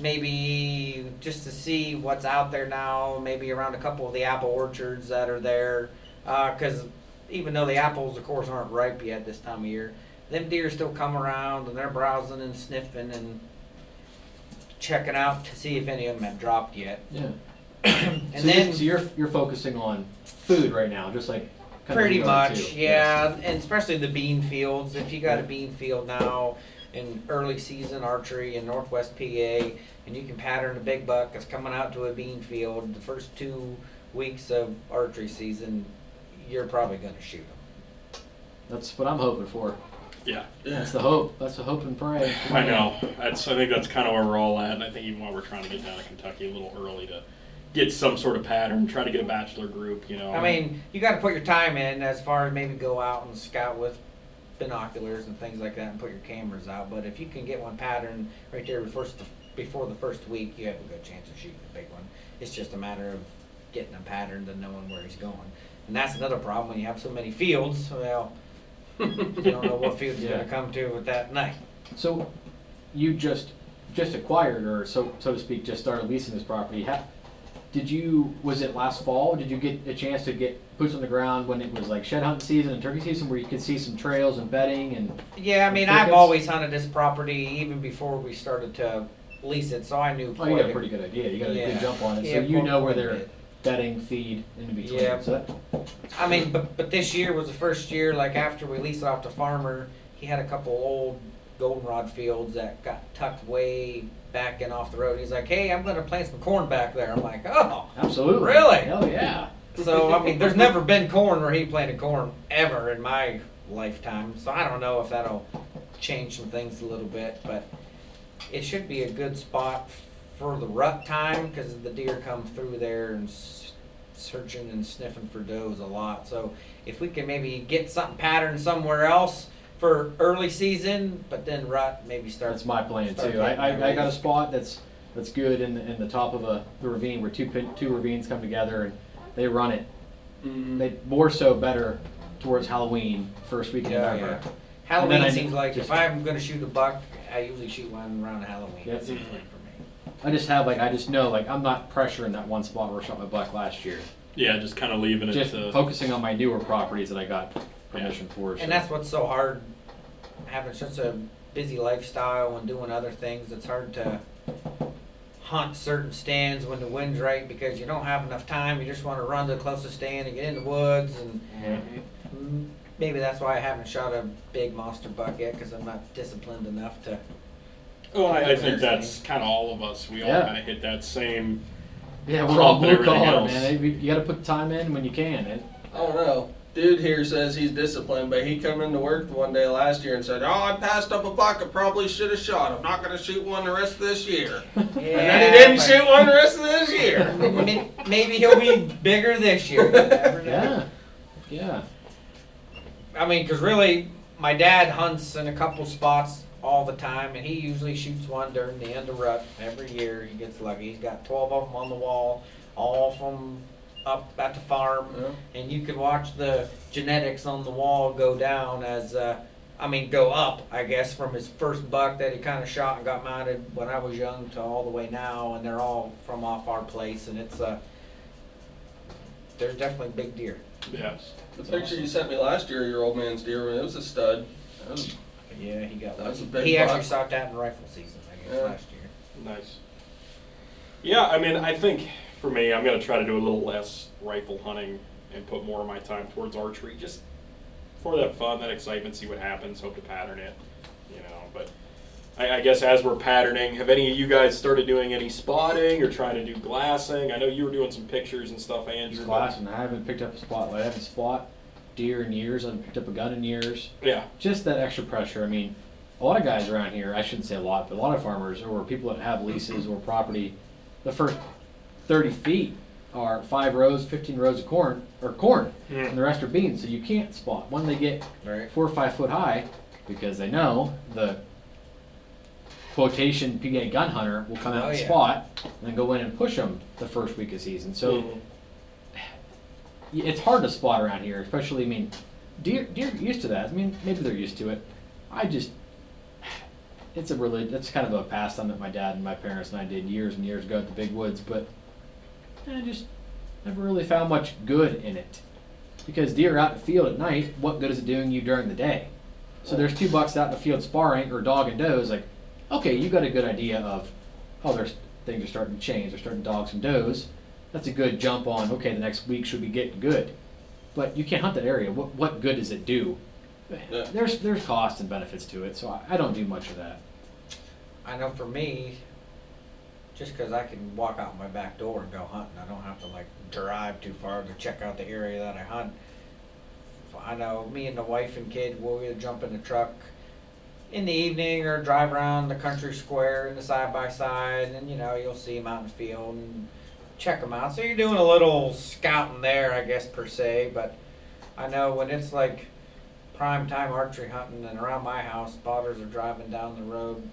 Maybe just to see what's out there now, maybe around a couple of the apple orchards that are there, uh, because even though the apples, of course, aren't ripe yet this time of year, them deer still come around and they're browsing and sniffing and checking out to see if any of them have dropped yet. Yeah. [clears throat] And so, then so you're you're focusing on food right now, just like Pretty much, too. yeah, and especially the bean fields. If you got a bean field now in early season archery in Northwest PA, and you can pattern a big buck that's coming out to a bean field the first two weeks of archery season, you're probably going to shoot them. That's what I'm hoping for. Yeah, That's the hope. That's the hope and pray. I know. That's I think that's kind of where we're all at, and I think even while we're trying to get down to Kentucky a little early to get some sort of pattern, try to get a bachelor group, you know. I mean, you got to put your time in as far as maybe go out and scout with binoculars and things like that and put your cameras out. But if you can get one pattern right there before before the first week, you have a good chance of shooting a big one. It's just a matter of getting a pattern and knowing where he's going. And that's another problem when you have so many fields. Well, [laughs] you don't know what field you're Yeah. going to come to with that night. So, you just just acquired, or so so to speak, just started leasing this property. Ha did you? Was it last fall? Did you get a chance to get boots on the ground when it was like shed hunting season and turkey season, where you could see some trails and bedding and? Yeah, I mean, I've always hunted this property even before we started to lease it, so I knew. Oh, you quite got a pretty good idea. You got a Yeah. good jump on it, Yeah, so you know where quite a they're bit. bedding, feed, in between. Yeah. So that, I mean, but but this year was the first year. Like after we leased it off the farmer, he had a couple old goldenrod fields that got tucked way back in off the road. He's like, "Hey, I'm going to plant some corn back there." I'm like, "Oh." absolutely. Really? Oh yeah. So I mean, there's never been corn where he planted corn ever in my lifetime. So I don't know if that'll change some things a little bit, but it should be a good spot for the rut time because the deer come through there and s- searching and sniffing for does a lot. So if we can maybe get something patterned somewhere else for early season, but then rut maybe start. That's my plan start too. I, getting I, I got a spot that's that's good in the, in the top of a the ravine where two pin, two ravines come together and they run it. Mhm. They more so better towards Halloween first week in Yeah, November. yeah. Halloween I seems like just- if I'm going to shoot a buck, I usually shoot one around Halloween. Yep. That seems like for me. I just have like I just know like I'm not pressuring that one spot where I shot my buck last year. yeah, just kind of leaving it Just focusing on my newer properties that I got permission for. so- And that's what's so hard, having such a busy lifestyle and doing other things. It's hard to hunt certain stands when the wind's right because you don't have enough time. You just want to run to the closest stand and get in the woods, and Yeah. mm, maybe that's why I haven't shot a big monster buck yet because I'm not disciplined enough to. Well, I, I think that's kind of all of us. We all kind of hit that same. Yeah, we're all blue collar, man. You, you got to put time in when you can. And I don't know. Dude here says he's disciplined, but he come into work one day last year and said, "Oh, I passed up a buck. I probably should have shot. I'm not going to shoot one the rest of this year." [laughs] and then he didn't but shoot one the rest of this year. [laughs] Maybe he'll be bigger this year. [laughs] You never know. yeah, yeah. I mean, because really, my dad hunts in a couple spots all the time, and he usually shoots one during the end of rut every year. He gets lucky. He's got 12 of them on the wall, all from up at the farm, Yeah. and you can watch the genetics on the wall go down as, uh, I mean, go up, I guess, from his first buck that he kind of shot and got mounted when I was young to all the way now, and they're all from off our place, and it's Uh, there's definitely big deer. Yes. The picture you sent me last year, your old man's deer, it was a stud. Was- Yeah, he got That's lucky. a big He actually buck. shot that in rifle season, I guess, Yeah. last year. Nice. Yeah, I mean, I think for me, I'm going to try to do a little less rifle hunting and put more of my time towards archery, just for that fun, that excitement, see what happens, hope to pattern it, you know. But I, I guess as we're patterning, have any of you guys started doing any spotting or trying to do glassing? I know you were doing some pictures and stuff, Andrew. Just but- glass, and I haven't picked up a spotlight. I haven't spot deer in years. I haven't picked up a gun in years. Yeah, Just that extra pressure. I mean, a lot of guys around here, I shouldn't say a lot, but a lot of farmers or people that have leases or property, the first 30 feet are five rows, 15 rows of corn, or corn, and the rest are beans. So you can't spot. When they get Right. four or five foot high, because they know the quotation PA gun hunter will come out Oh, and yeah. spot and then go in and push them the first week of season. So Mhm. it's hard to spot around here, especially. I mean, deer deer get used to that. I mean, maybe they're used to it. I just it's a really that's kind of a pastime that my dad and my parents and I did years and years ago at the big woods, but I just never really found much good in it because deer are out in the field at night. What good is it doing you during the day? So there's two bucks out in the field sparring or dog and does. Like, okay, you got a good idea of oh, there's things are starting to change. They're starting to dog some does. That's a good jump on. Okay, the next week should be getting good. But you can't hunt that area. What what good does it do? Yeah. There's there's costs and benefits to it, so I, I don't do much of that. I know for me, just because I can walk out my back door and go hunting, I don't have to like drive too far to check out the area that I hunt. I know me and the wife and kid will either jump in the truck in the evening or drive around the country square in the side by side, and you know you'll see them out in the field and check them out. So you're doing a little scouting there, I guess per se. But I know when it's like prime time archery hunting and around my house, spotters are driving down the road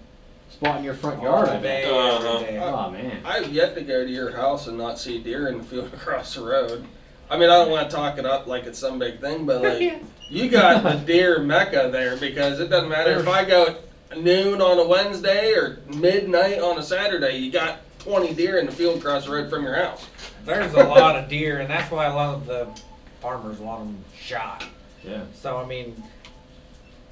Spot in your front yard, I all day, bet. Uh-huh. every day. Oh man. I've yet to go to your house and not see deer in the field [laughs] across the road. I mean, I don't want to talk it up like it's some big thing, but like [laughs] you got the deer mecca there because it doesn't matter if I go noon on a Wednesday or midnight on a Saturday. You got 20 deer in the field across the road from your house. There's a lot of deer, and that's why a lot of the farmers want them shot. Yeah. So I mean,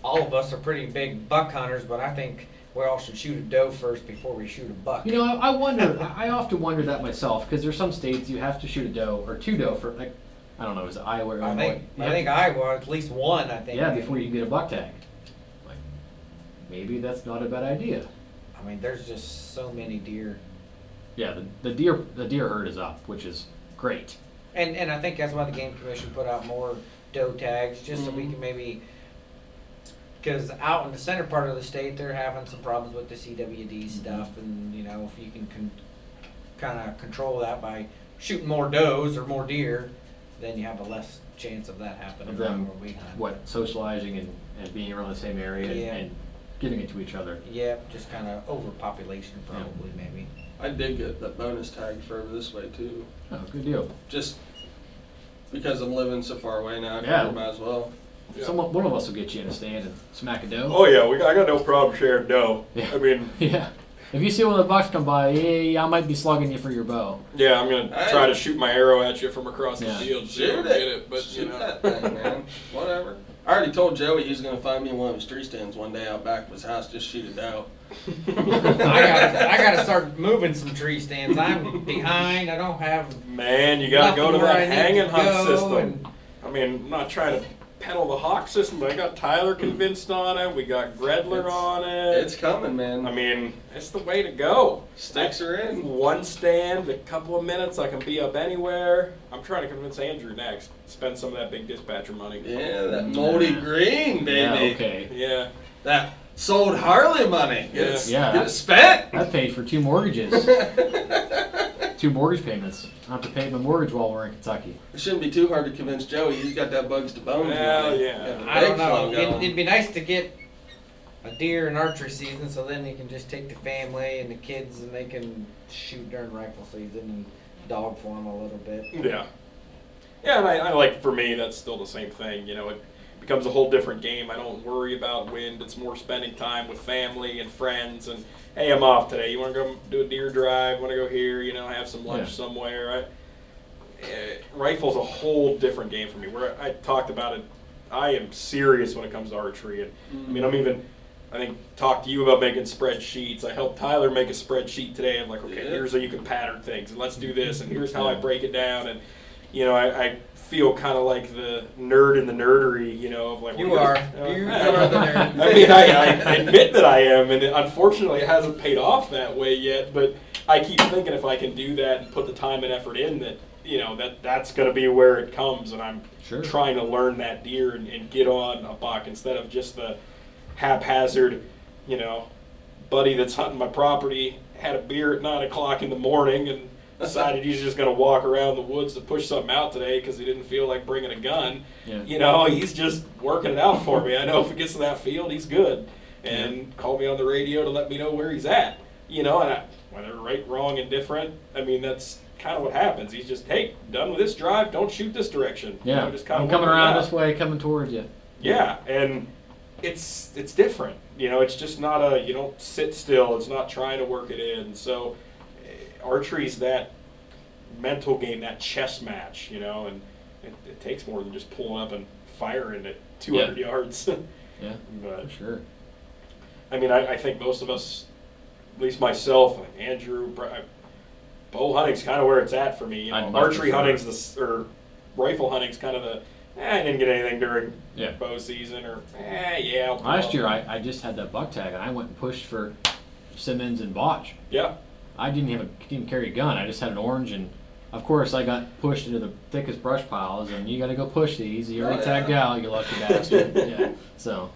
all of us are pretty big buck hunters, but I think we all should shoot a doe first before we shoot a buck. You know, I, I wonder. I often wonder that myself because there's some states you have to shoot a doe or two doe for like, I don't know, is it Iowa or I Illinois? think I think Iowa at least one. I think. Yeah, before you get a buck tag. Like, maybe that's not a bad idea. I mean, there's just so many deer, Yeah, the, the deer the deer herd is up, which is great. and and I think that's why the game commission put out more doe tags, just so we Mhm. can maybe. Because out in the center part of the state, they're having some problems with the CWD mm-hmm. stuff, and you know if you can con- kind of control that by shooting more does or more deer, then you have a less chance of that happening Of them, where we hunt. what socializing and, and being around the same area and, Yeah. and giving it to each other. Yep, just kind of overpopulation probably maybe. I did get the bonus tag for over this way too. Oh, good deal. Just because I'm living so far away now, I Yeah. figured might as well. Yeah. Someone, one of us will get you in a stand and smack a doe. Oh yeah, we got, I got no problem sharing dough. Yeah. I mean, [laughs] Yeah. If you see one of the bucks come by, yeah, I might be slugging you for your bow. yeah, I'm gonna Hey. try to shoot my arrow at you from across the field. so Shoot don't it. get it, but Shoot you know. that thing, man. Whatever. I already told Joey he's gonna find me in one of his tree stands one day out back of his house. Just shoot it out. [laughs] I gotta, I gotta start moving some tree stands. I'm behind. I don't have Man, you gotta go to where that I need hanging to hunt system. and- I mean, I'm not trying to peddle the hawk system, but I got Tyler convinced on it. We got Gredler It's- on it. It's coming, man. I mean, it's the way to go. Sticks are in. One stand, a couple of minutes, I can be up anywhere. I'm trying to convince Andrew next. Spend some of that big dispatcher money. Yeah, that moldy green, baby. Yeah, okay. Yeah. That sold Harley money. Get, it, Yeah. get it spent. I paid for two mortgages, [laughs] two mortgage payments. I have to pay my mortgage while we're in Kentucky. It shouldn't be too hard to convince Joey. He's got that Bugs to Bones. Hell money. yeah. I don't know. It, going. it'd be nice to get a deer in archery season, so then you can just take the family and the kids, and they can shoot during rifle season and dog for them a little bit. Yeah. Yeah, and I, I like for me that's still the same thing. You know, it becomes a whole different game. I don't worry about wind. It's more spending time with family and friends. And hey, I'm off today. You want to go do a deer drive? Want to go here? You know, have some lunch Yeah. somewhere. I, eh, rifle's a whole different game for me. Where I talked about it, I am serious when it comes to archery. And I mean, I'm even. I think talked to you about making spreadsheets. I helped Tyler make a spreadsheet today. I'm like, okay, Yeah. here's how you can pattern things, and let's do this, and here's how I break it down, and you know, I, I feel kind of like the nerd in the nerdery, you know, of like You well, are. here's- You I- [laughs] are the nerd. I mean, I, I admit that I am, and it, unfortunately, it hasn't paid off that way yet. But I keep thinking if I can do that and put the time and effort in, that you know, that that's going to be where it comes, and I'm Sure. trying to learn that deer and, and get on a buck instead of just the haphazard, you know, buddy that's hunting my property had a beer at nine o'clock in the morning and decided he's just going to walk around the woods to push something out today because he didn't feel like bringing a gun. Yeah. You know, he's just working it out for me. I know if it gets to that field, he's good. And call me on the radio to let me know where he's at. You know, and I, whether right, wrong, and different, I mean, that's kind of what happens. He's just, hey, done with this drive, don't shoot this direction. You Yeah. know, just kind I'm of coming around this way, coming towards you. Yeah, and it's it's different. You know, it's just not a you don't sit still. It's not trying to work it in. So archery's that mental game, that chess match. You know, and it, it takes more than just pulling up and firing at 200 yards. [laughs] Yeah, but for sure. I mean, I, I think most of us at least myself, Andrew, Bri- bow hunting's kind of where it's at for me. You know, archery hunting's the or rifle hunting's kind of the. Eh, I didn't get anything during Yeah. bow season, or eh, yeah. Last year, I, I just had that buck tag, and I went and pushed for Simmons and Botch. yeah, I didn't have a didn't carry a gun. I just had an orange, and of course, I got pushed into the thickest brush piles. And you got to go push these. You already Oh, yeah. tagged out, you lucky bastard. [laughs] yeah. So,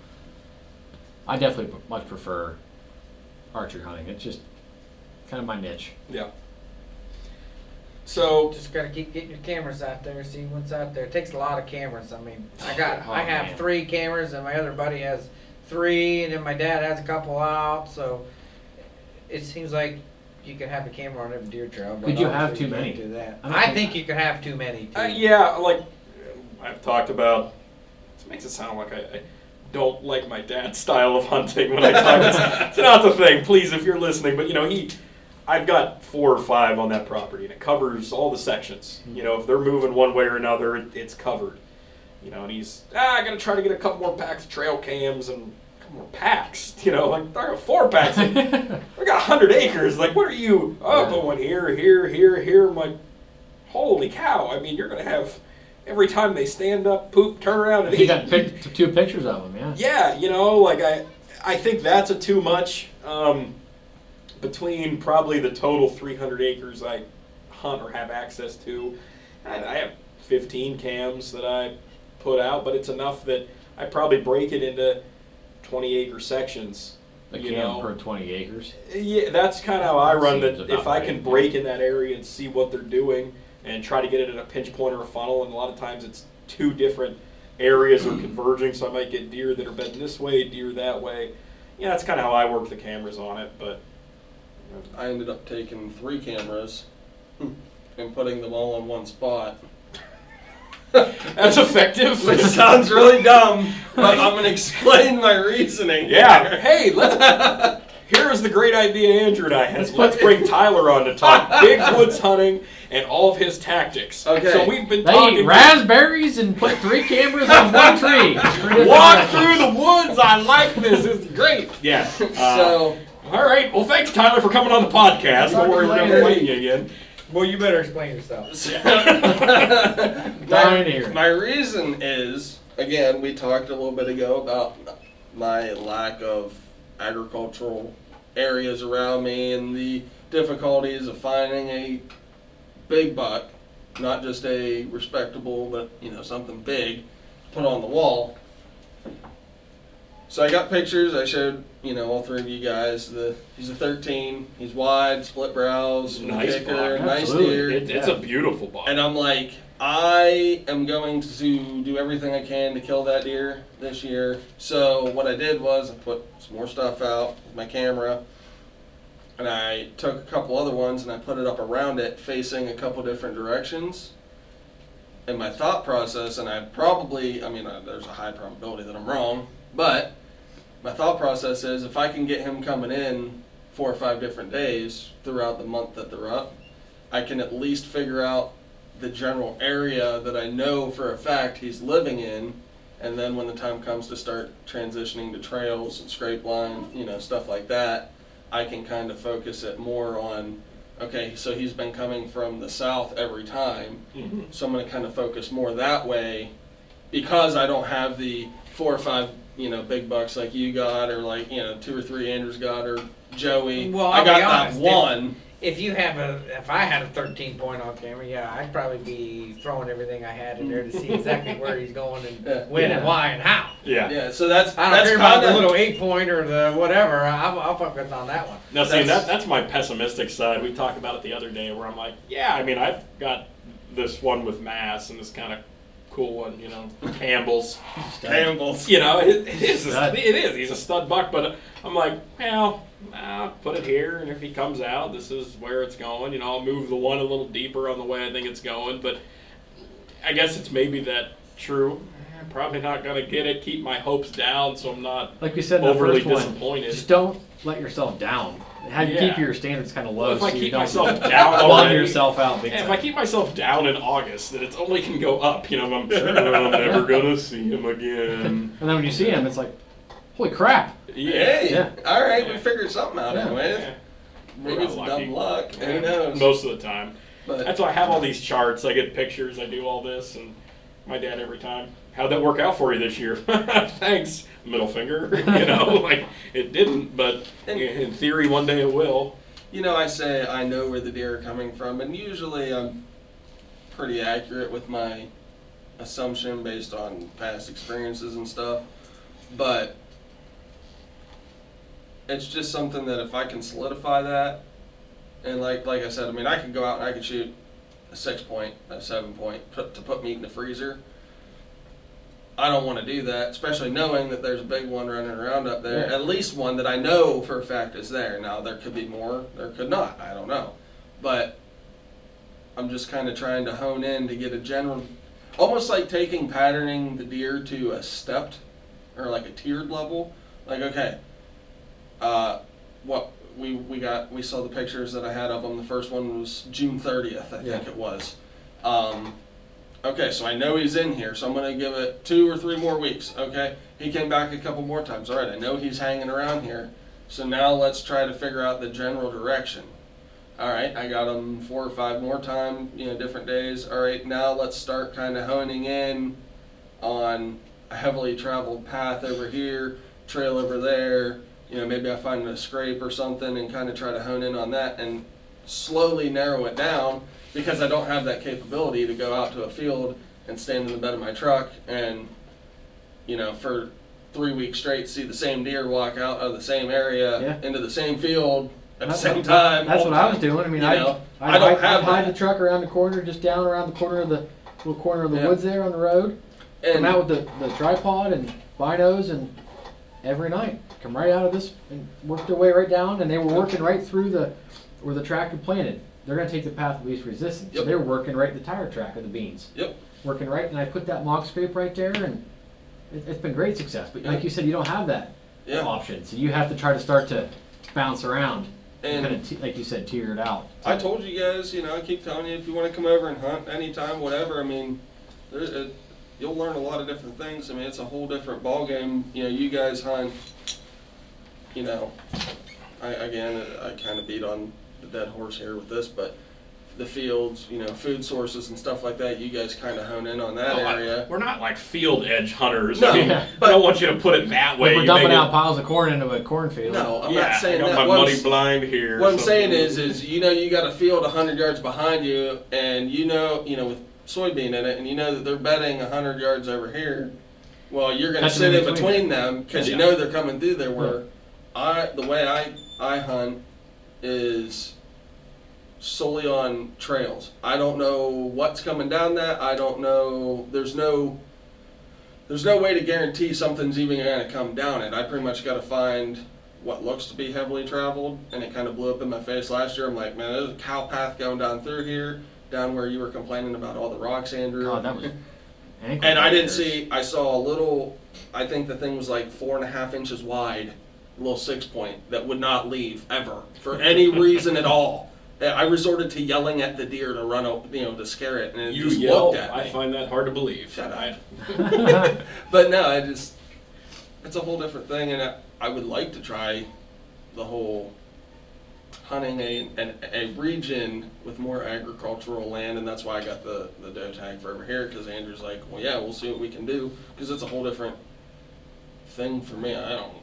I definitely much prefer archery hunting. It's just kind of my niche. yeah. So Just gotta keep getting your cameras out there, see what's out there. It takes a lot of cameras. I mean, I got, Oh, I have man. three cameras, and my other buddy has three, and then my dad has a couple out. So it seems like you could have a camera on every deer trail. But Could you have obviously too can't many? Do that. I don't I, think- think you could have too many. Too. Uh, yeah, like I've talked about. This makes it sound like I, I don't like my dad's [laughs] style of hunting when I talk. it's, it's not the thing. Please, if you're listening, but you know he. I've got four or five on that property, and it covers all the sections. You know, if they're moving one way or another, it, it's covered. You know, and he's ah, I gotta try to get a couple more packs of trail cams and a couple more packs. [laughs] You know, like I got four packs. I got hundred acres. Like, what are you? Oh, Yeah. one here, here, here, here. I'm like, holy cow! I mean, you're gonna have every time they stand up, poop, turn around, and you got pic- two pictures of them, yeah. Yeah, you know, like I, I think that's a too much. Um, between probably the total 300 acres I hunt or have access to, I, I have 15 cams that I put out, but it's enough that I probably break it into 20 acre sections. A you cam know. per 20 acres. Yeah, that's kind of how I run. That if about I right, can break in that area and see what they're doing and try to get it at a pinch point or a funnel, and a lot of times it's two different areas are converging, so I might get deer that are bedding this way, deer that way. Yeah, that's kind of how I work the cameras on it. But I ended up taking three cameras and putting them all in one spot. [laughs] that's effective. Which sounds really dumb, but I'm gonna explain my reasoning. yeah. here. Hey, let's. [laughs] Here is the great idea Andrew and I had. Let's bring Tyler on to talk [laughs] big woods hunting and all of his tactics. Okay. So we've been They talking. eat raspberries and put three cameras on one tree. Walk through the woods. I like this. It's great. Yeah. Uh, So all right. Well, thanks, Tyler, for coming on the podcast. Don't worry, we're never later. playing you again. Well, you better explain yourself. Dying to hear. my, my reason is again we talked a little bit ago about my lack of agricultural areas around me and the difficulties of finding a big buck not just a respectable but you know something big put on the wall so i got pictures i showed you know all three of you guys the he's a 13 he's wide split brows Nice kicker buck. nice Absolutely. deer It, it's a beautiful buck. and I'm like, I am going to do everything I can to kill that deer this year. So what I did was I put some more stuff out with my camera, and I took a couple other ones and I put it up around it, facing a couple different directions. And my thought process, and I probably, I mean, uh, there's a high probability that I'm wrong, but my thought process is if I can get him coming in four or five different days throughout the month that they're up, I can at least figure out the general area that I know for a fact he's living in, and then when the time comes to start transitioning to trails and scrape line, you know, stuff like that, I can kind of focus it more on, okay, so he's been coming from the south every time, Mhm. so I'm going to kind of focus more that way because I don't have the four or five, you know, big bucks like you got, or like, you know, two or three Andrews got, or Joey. Well, I I'll got be that honest, if- one. If you have a, if I had a 13 point on camera, yeah, I'd probably be throwing everything I had in there to see exactly where he's going and Yeah. when and why and how. Yeah. Yeah, so that's I don't that's care about kinda, the little eight point or the whatever. I'll, I'll focus on that one. Now, see, That's- that, that's my pessimistic side. We talked about it the other day where I'm like, yeah, I mean, I've got this one with Mass and this kind of cool one, you know, Campbell's. Campbell's. You know, it, it is. A, it is. He's a stud buck, but I'm like, well, I'll put it here, and if he comes out, this is where it's going. You know, I'll move the one a little deeper on the way I think it's going, but I guess it's maybe that true. I'm probably not gonna get it. Keep my hopes down, so I'm not Like you said overly first one, disappointed. just don't let yourself down. How do you Yeah. keep your standards kind of low Well, if so I you keep don't myself [laughs] down bum already, yourself out big Yeah, if. I keep myself down in August, then it's only can go up. You know, I'm [laughs] sure I'm never gonna see him again. [laughs] and then when you see him, it's like, holy crap! Yeah. Hey, Yeah. all right, we figured something out Yeah. anyway. Yeah. maybe it's lucky. dumb luck. Who knows? Most of the time. But That's why I have all these charts. I get pictures. I do all this, and my dad every time. How'd that work out for you this year? [laughs] Thanks, middle finger. [laughs] You know, [laughs] like it didn't, but in theory, one day it will. you know, I say I know where the deer are coming from, and usually I'm pretty accurate with my assumption based on past experiences and stuff. But it's just something that if I can solidify that, and like like I said, I mean, I could go out and I could shoot a six point, a seven point, put, to put meat in the freezer. I don't want to do that, especially knowing that there's a big one running around up there. Yeah. At least one that I know for a fact is there. Now there could be more, there could not. I don't know, but I'm just kind of trying to hone in to get a general, almost like taking patterning the deer to a stepped or like a tiered level. Like okay, uh, what we we got we saw the pictures that I had of them. The first one was June 30th, I think it was. Um, okay, so I know he's in here, so I'm gonna give it two or three more weeks. Okay, he came back a couple more times. All right, I know he's hanging around here. So now let's try to figure out the general direction. All right, I got him four or five more time, you know, different days. All right, now let's start kind of honing in on a heavily traveled path over here, trail over there. You know, maybe I find a scrape or something and kind of try to hone in on that and slowly narrow it down because I don't have that capability to go out to a field and stand in the bed of my truck and, you know, for three weeks straight see the same deer walk out of the same area Yeah. into the same field at the same time. That's what the I was doing. I mean, You I know, I I don't hide, have I'd hide the truck around the corner, just down around the corner of the little corner of the Yeah. woods there on the road. And come out with the, the tripod and binos and every night come right out of this and work their way right down and they were working right through the where the tractor planted they're going to take the path of least resistance so Yep. they're working right the tire track of the beans Yep. working right and i put that mock scrape right there and it, it's been great success but like you said you don't have that yeah, option so you have to try to start to bounce around and, kind of t- like you said tear it out I told you guys, you know, I keep telling you if you want to come over and hunt anytime, whatever. I mean, there, you'll learn a lot of different things. I mean, it's a whole different ball game. You know, you guys hunt. You know, I again, I kind of beat on the dead horse here with this, but the fields, you know, food sources and stuff like that. You guys kind of hone in on that Well, I- area. we're not like field edge hunters. No, I, mean, but- I don't want you to put it that way. we're You dumping make it- out piles of corn into a cornfield No, I'm yeah, not saying I got that. my What I'm money blind here. What I'm saying is, is you know you got a field 100 yards behind you, and you know, you know, with soybean in it, and you know that they're bedding 100 yards over here. Well, you're going to sit in in between between them because you know they're coming through there. Where I, the way I I hunt is solely on trails. I don't know what's coming down that. I don't know. There's no. There's no way to guarantee something's even going to come down it. I pretty much got to find what looks to be heavily traveled, and it kind of blew up in my face last year. I'm like, man, there's a cow path going down through here, down where you were complaining about all the rocks, Andrew. god that was [laughs] and I didn't see. I saw a little. I think the thing was like four and a half inches wide, little six point that would not leave ever for any reason at all. I resorted to yelling at the deer to run, up, you know, to scare it, and it You just yell. looked at me. I find that hard to believe. Shut up. [laughs] But no, I just it's a whole different thing, and I, I would like to try the whole hunting a an, a region with more agricultural land, and that's why I got the the doe tag for over here. Because Andrew's like, well, yeah, we'll see what we can do, because it's a whole different thing for me. I don't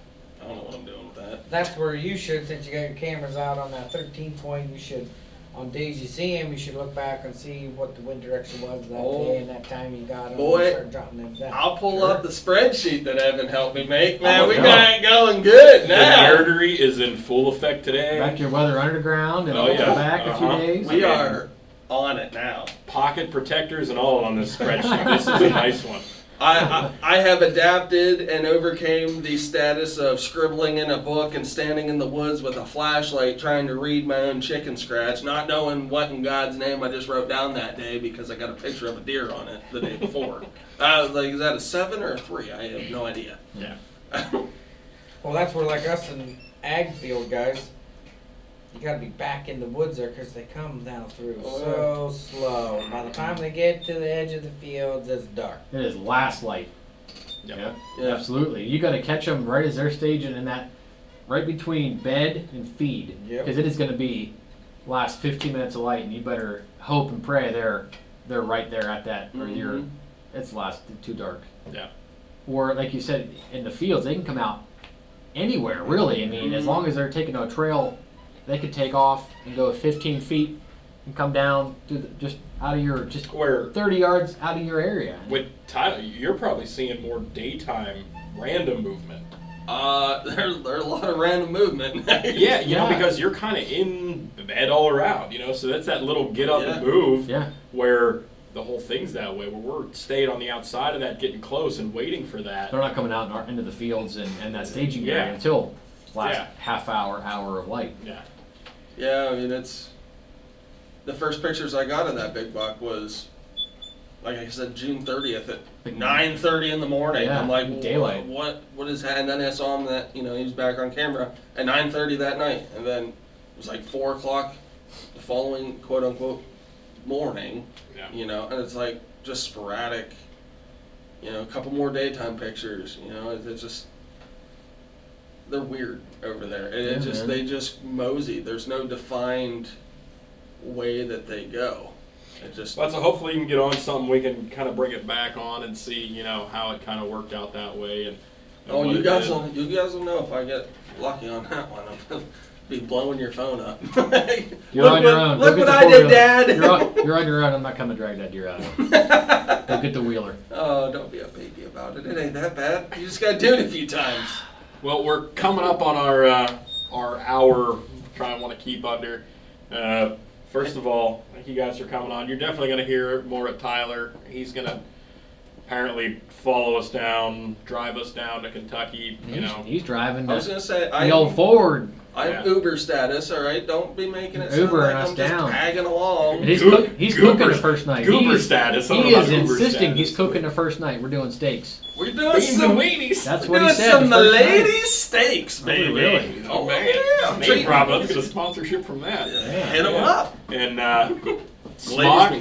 I don't know what I'm doing with that. That's where you should, since you got your cameras out on that 13 point, you should, on days you see him, you should look back and see what the wind direction was that Oh. day and that time you got him. Boy, and start jotting them down. I'll pull up the spreadsheet that Evan helped me make. Man, Oh, we yeah. got it going good now. The now. nerdery is in full effect today. back to your weather underground and Oh, I'll yeah. come back a Uh-huh. few days We are on it now. Pocket protectors and all on this spreadsheet. this is a nice one. I, I, I have adapted and overcame the status of scribbling in a book and standing in the woods with a flashlight trying to read my own chicken scratch, not knowing what in God's name I just wrote down that day because I got a picture of a deer on it the day before. [laughs] I was like, is that a seven or a three? I have no idea. Yeah. [laughs] Well, that's where like us and ag field guys, you got to be back in the woods there because they come down through Oh, so slow. And By the time they get to the edge of the fields, it's dark. it is last light Yep. Yeah, Yeah. absolutely. You got to catch them right as they're staging in that right between bed and feed, Yep. because it is going to be last 15 minutes of light, and you better hope and pray they're they're right there at that, or you're Mhm. it's last too dark. Yeah. Or like you said, in the fields, they can come out anywhere really. I mean, as Mhm. long as they're taking a trail, they could take off and go 15 feet and come down to the, just out of your just Where 30 yards out of your area. with Tyler, you're probably seeing more daytime random movement. Uh, [laughs] there, there are a lot of random movement. [laughs] Yeah, you know, because you're kind of in bed all around, you know, so that's that little get up and move Yeah. where the whole thing's that way, where we're staying on the outside of that, getting close and waiting for that. They're not coming out in our, into the fields and, and that staging Yeah. area until last Yeah. half hour, hour of light. Yeah. Yeah, I mean it's the first pictures I got of that big buck was like I said June thirtieth at Like- nine thirty in the morning. Yeah, I'm like daylight. What what is that? And then I saw him that you know he was back on camera at nine thirty that night, and then it was like four o'clock the following quote unquote morning. Yeah. You know, and it's like just sporadic. You know, a couple more daytime pictures. You know, it's, it's just they're weird over there. It, it Yeah, just man. they just mosey. There's no defined way that they go. It just Well, so hopefully you can get on something we can kind of bring it back on and see, you know, how it kind of worked out that way. And, and oh, you guys did. will you guys will know if I get lucky on that one. I'll [laughs] be blowing your phone up. [laughs] You're look on your what, own. Look Go what I did. Dad. You're on, you're on your own. I'm not coming to drag that deer out. Go get the wheeler. [laughs] oh, don't be a baby about it. It ain't that bad. You just gotta do it a few times. Well, we're coming up on our uh, our hour. Trying to want to keep under. Uh, first of all, thank you guys for coming on. You're definitely going to hear more at Tyler. He's going to apparently follow us down, drive us down to Kentucky. You He's, know, he's driving I was gonna say the I old Ford. I'm Yeah. Uber status. All right, don't be making it sound Uber like us I'm down. just tagging along. And he's, Goo- cook, he's goober- cooking the first night. goober he status. He is insisting status, he's cooking the first night. We're doing steaks. We're doing Beans some. weenies. That's we're what he said. some the first night. ladies steaks, Oh, baby. really? Oh, man. yeah, I'm Name treating drop. you. Let's get a sponsorship from that. Yeah. him Yeah. up. And uh, Ladies Smock,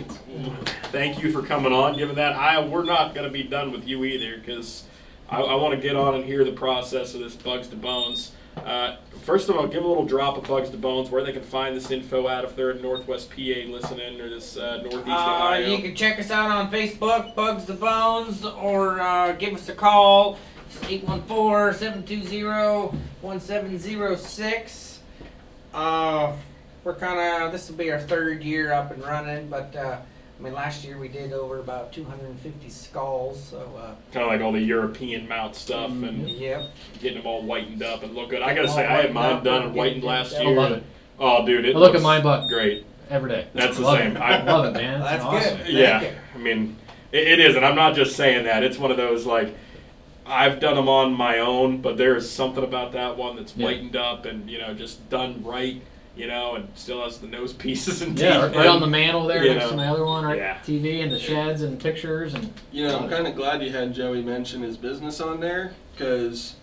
thank you for coming on. Given that, I we're not going to be done with you either because I, I want to get on and hear the process of this Bugs to Bones. Uh, first of all, give a little drop of Bugs to Bones where they can find this info at if they're in Northwest PA listening or this uh, Northeast Uh, Ohio. you can check us out on Facebook, Bugs to Bones, or uh, give us a call. It's 814-720-1706. Uh, we're kind of, this will be our third year up and running, but uh, I mean, last year we did over about 250 skulls, so uh, kind of like all the European mount stuff Mm-hmm. and yep. getting them all whitened up and look good. I gotta say, I had mine up done and and whitened getting last it I year. love it. Oh, dude, it I look at looks my buck Great. every day. That's the love same. It. I- I [laughs] love it, man. It's That's awesome. good. Yeah, you. I mean, it, it is, and I'm not just saying that. It's one of those like I've done them on my own, but there's something about that one that's Yeah. whitened up and you know just done right, you know, and still has the nose [laughs] pieces and Yeah, teeth. right, right on the mantle there next know, to my other one, right? yeah. TV and the sheds and pictures and You know, I'm kind of glad you had Joey mention his business on there because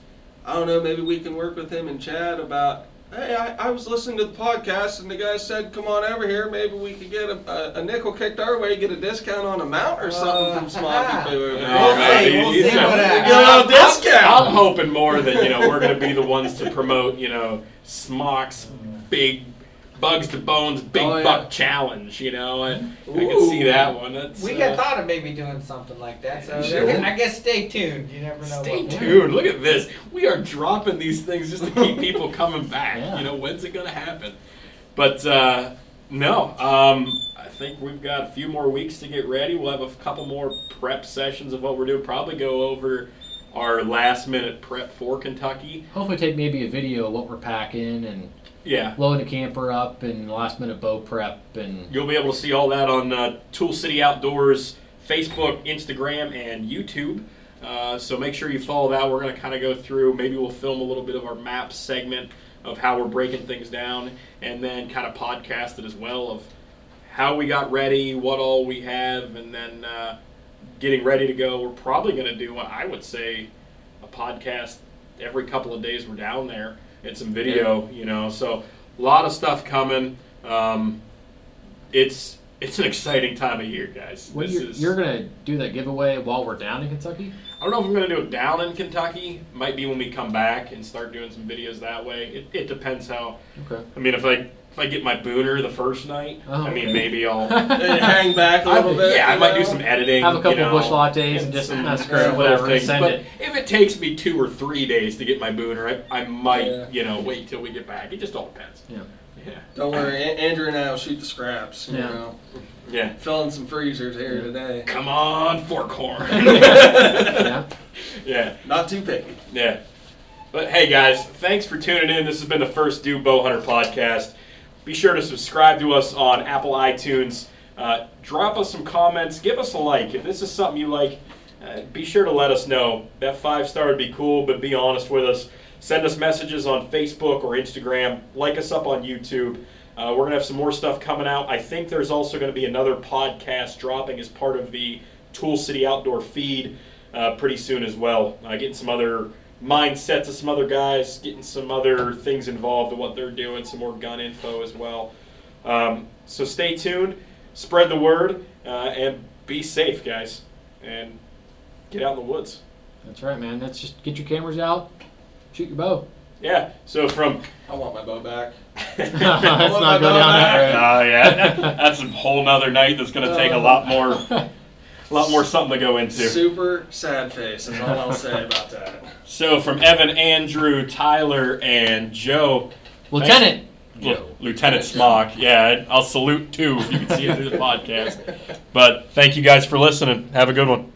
I don't know, maybe we can work with him and Chad about. Hey, I, I was listening to the podcast and the guy said, "Come on over here. Maybe we could get a, a, a nickel kicked our way, get a discount on a mount or something from Smoky Boo." No, We'll see, we'll he's see got- what Get a happens. I'm- discount. I'm hoping more that you know we're going to be the ones to promote you know Smock's big Bugs to Bones big Oh, yeah. buck challenge. You know, and I can see that one. That's, We uh, got thought of maybe doing something like that, so Sure. I guess stay tuned. You never know. Stay what tuned. Look at this. We are dropping these things just to keep people [laughs] coming back. Yeah. You know, when's it going to happen? But uh, no, um, I think we've got a few more weeks to get ready. We'll have a couple more prep sessions of what we're doing. Probably go over our last minute prep for Kentucky. hopefully take maybe a video of what we're packing and Yeah. loading the camper up and last minute bow prep and You'll be able to see all that on uh, Tool City Outdoors Facebook, Instagram, and YouTube. Uh, so make sure you follow that. We're going to kind of go through. Maybe we'll film a little bit of our map segment of how we're breaking things down, and then kind of podcast it as well of how we got ready, what all we have, and then uh, getting ready to go. We're probably going to do, I would say, a podcast every couple of days we're down there and some video, you know. So a lot of stuff coming. Um, it's it's an exciting time of year, guys. You're, is- you're gonna do that giveaway while we're down in Kentucky? I don't know if I'm to do it down in Kentucky. Might be when we come back and start doing some videos that way. It, it depends how. Okay. I mean, if I if I get my booner the first night, Oh, I mean, okay. maybe I'll. [laughs] Then you hang back a I- little bit. yeah, I you might do some editing. Have a couple you know, Busch Lattes and just some- mess some around, little whatever, and things. send But it. if it takes me two or three days to get my booner, I, I might, Yeah. you know, wait till we get back. It just all depends. Yeah. Yeah. Don't worry, A- Andrew and I will shoot the scraps. You Yeah. know, Yeah. filling some freezers here today. Come on, Forkhorn. [laughs] Yeah. yeah. Not too picky. Yeah. But hey, guys, thanks for tuning in. This has been the first Do Bow Hunter podcast. Be sure to subscribe to us on Apple iTunes. Uh, drop us some comments. Give us a like. If this is something you like, uh, be sure to let us know. That five star would be cool, but be honest with us. Send us messages on Facebook or Instagram. Like us up on YouTube. Uh, we're going to have some more stuff coming out. I think there's also going to be another podcast dropping as part of the Tool City Outdoor feed uh, pretty soon as well. Uh, getting some other mindsets of some other guys, getting some other things involved in what they're doing, some more gun info as well. Um, so stay tuned, spread the word, uh, and be safe, guys. And get out in the woods. That's right, man. That's just get your cameras out, shoot your bow. Yeah. So from I want my bow back. [laughs] [laughs] [laughs] Let's not go down that road. Oh yeah, that's a whole nother night. That's going to take a lot more, a lot more something to go into. Super sad face is all I'll say about that. So from Evan, Andrew, Tyler, and Joe, Lieutenant. L- Lieutenant Smock. Yeah, I'll salute too if you can see it through the [laughs] podcast. But thank you guys for listening. Have a good one.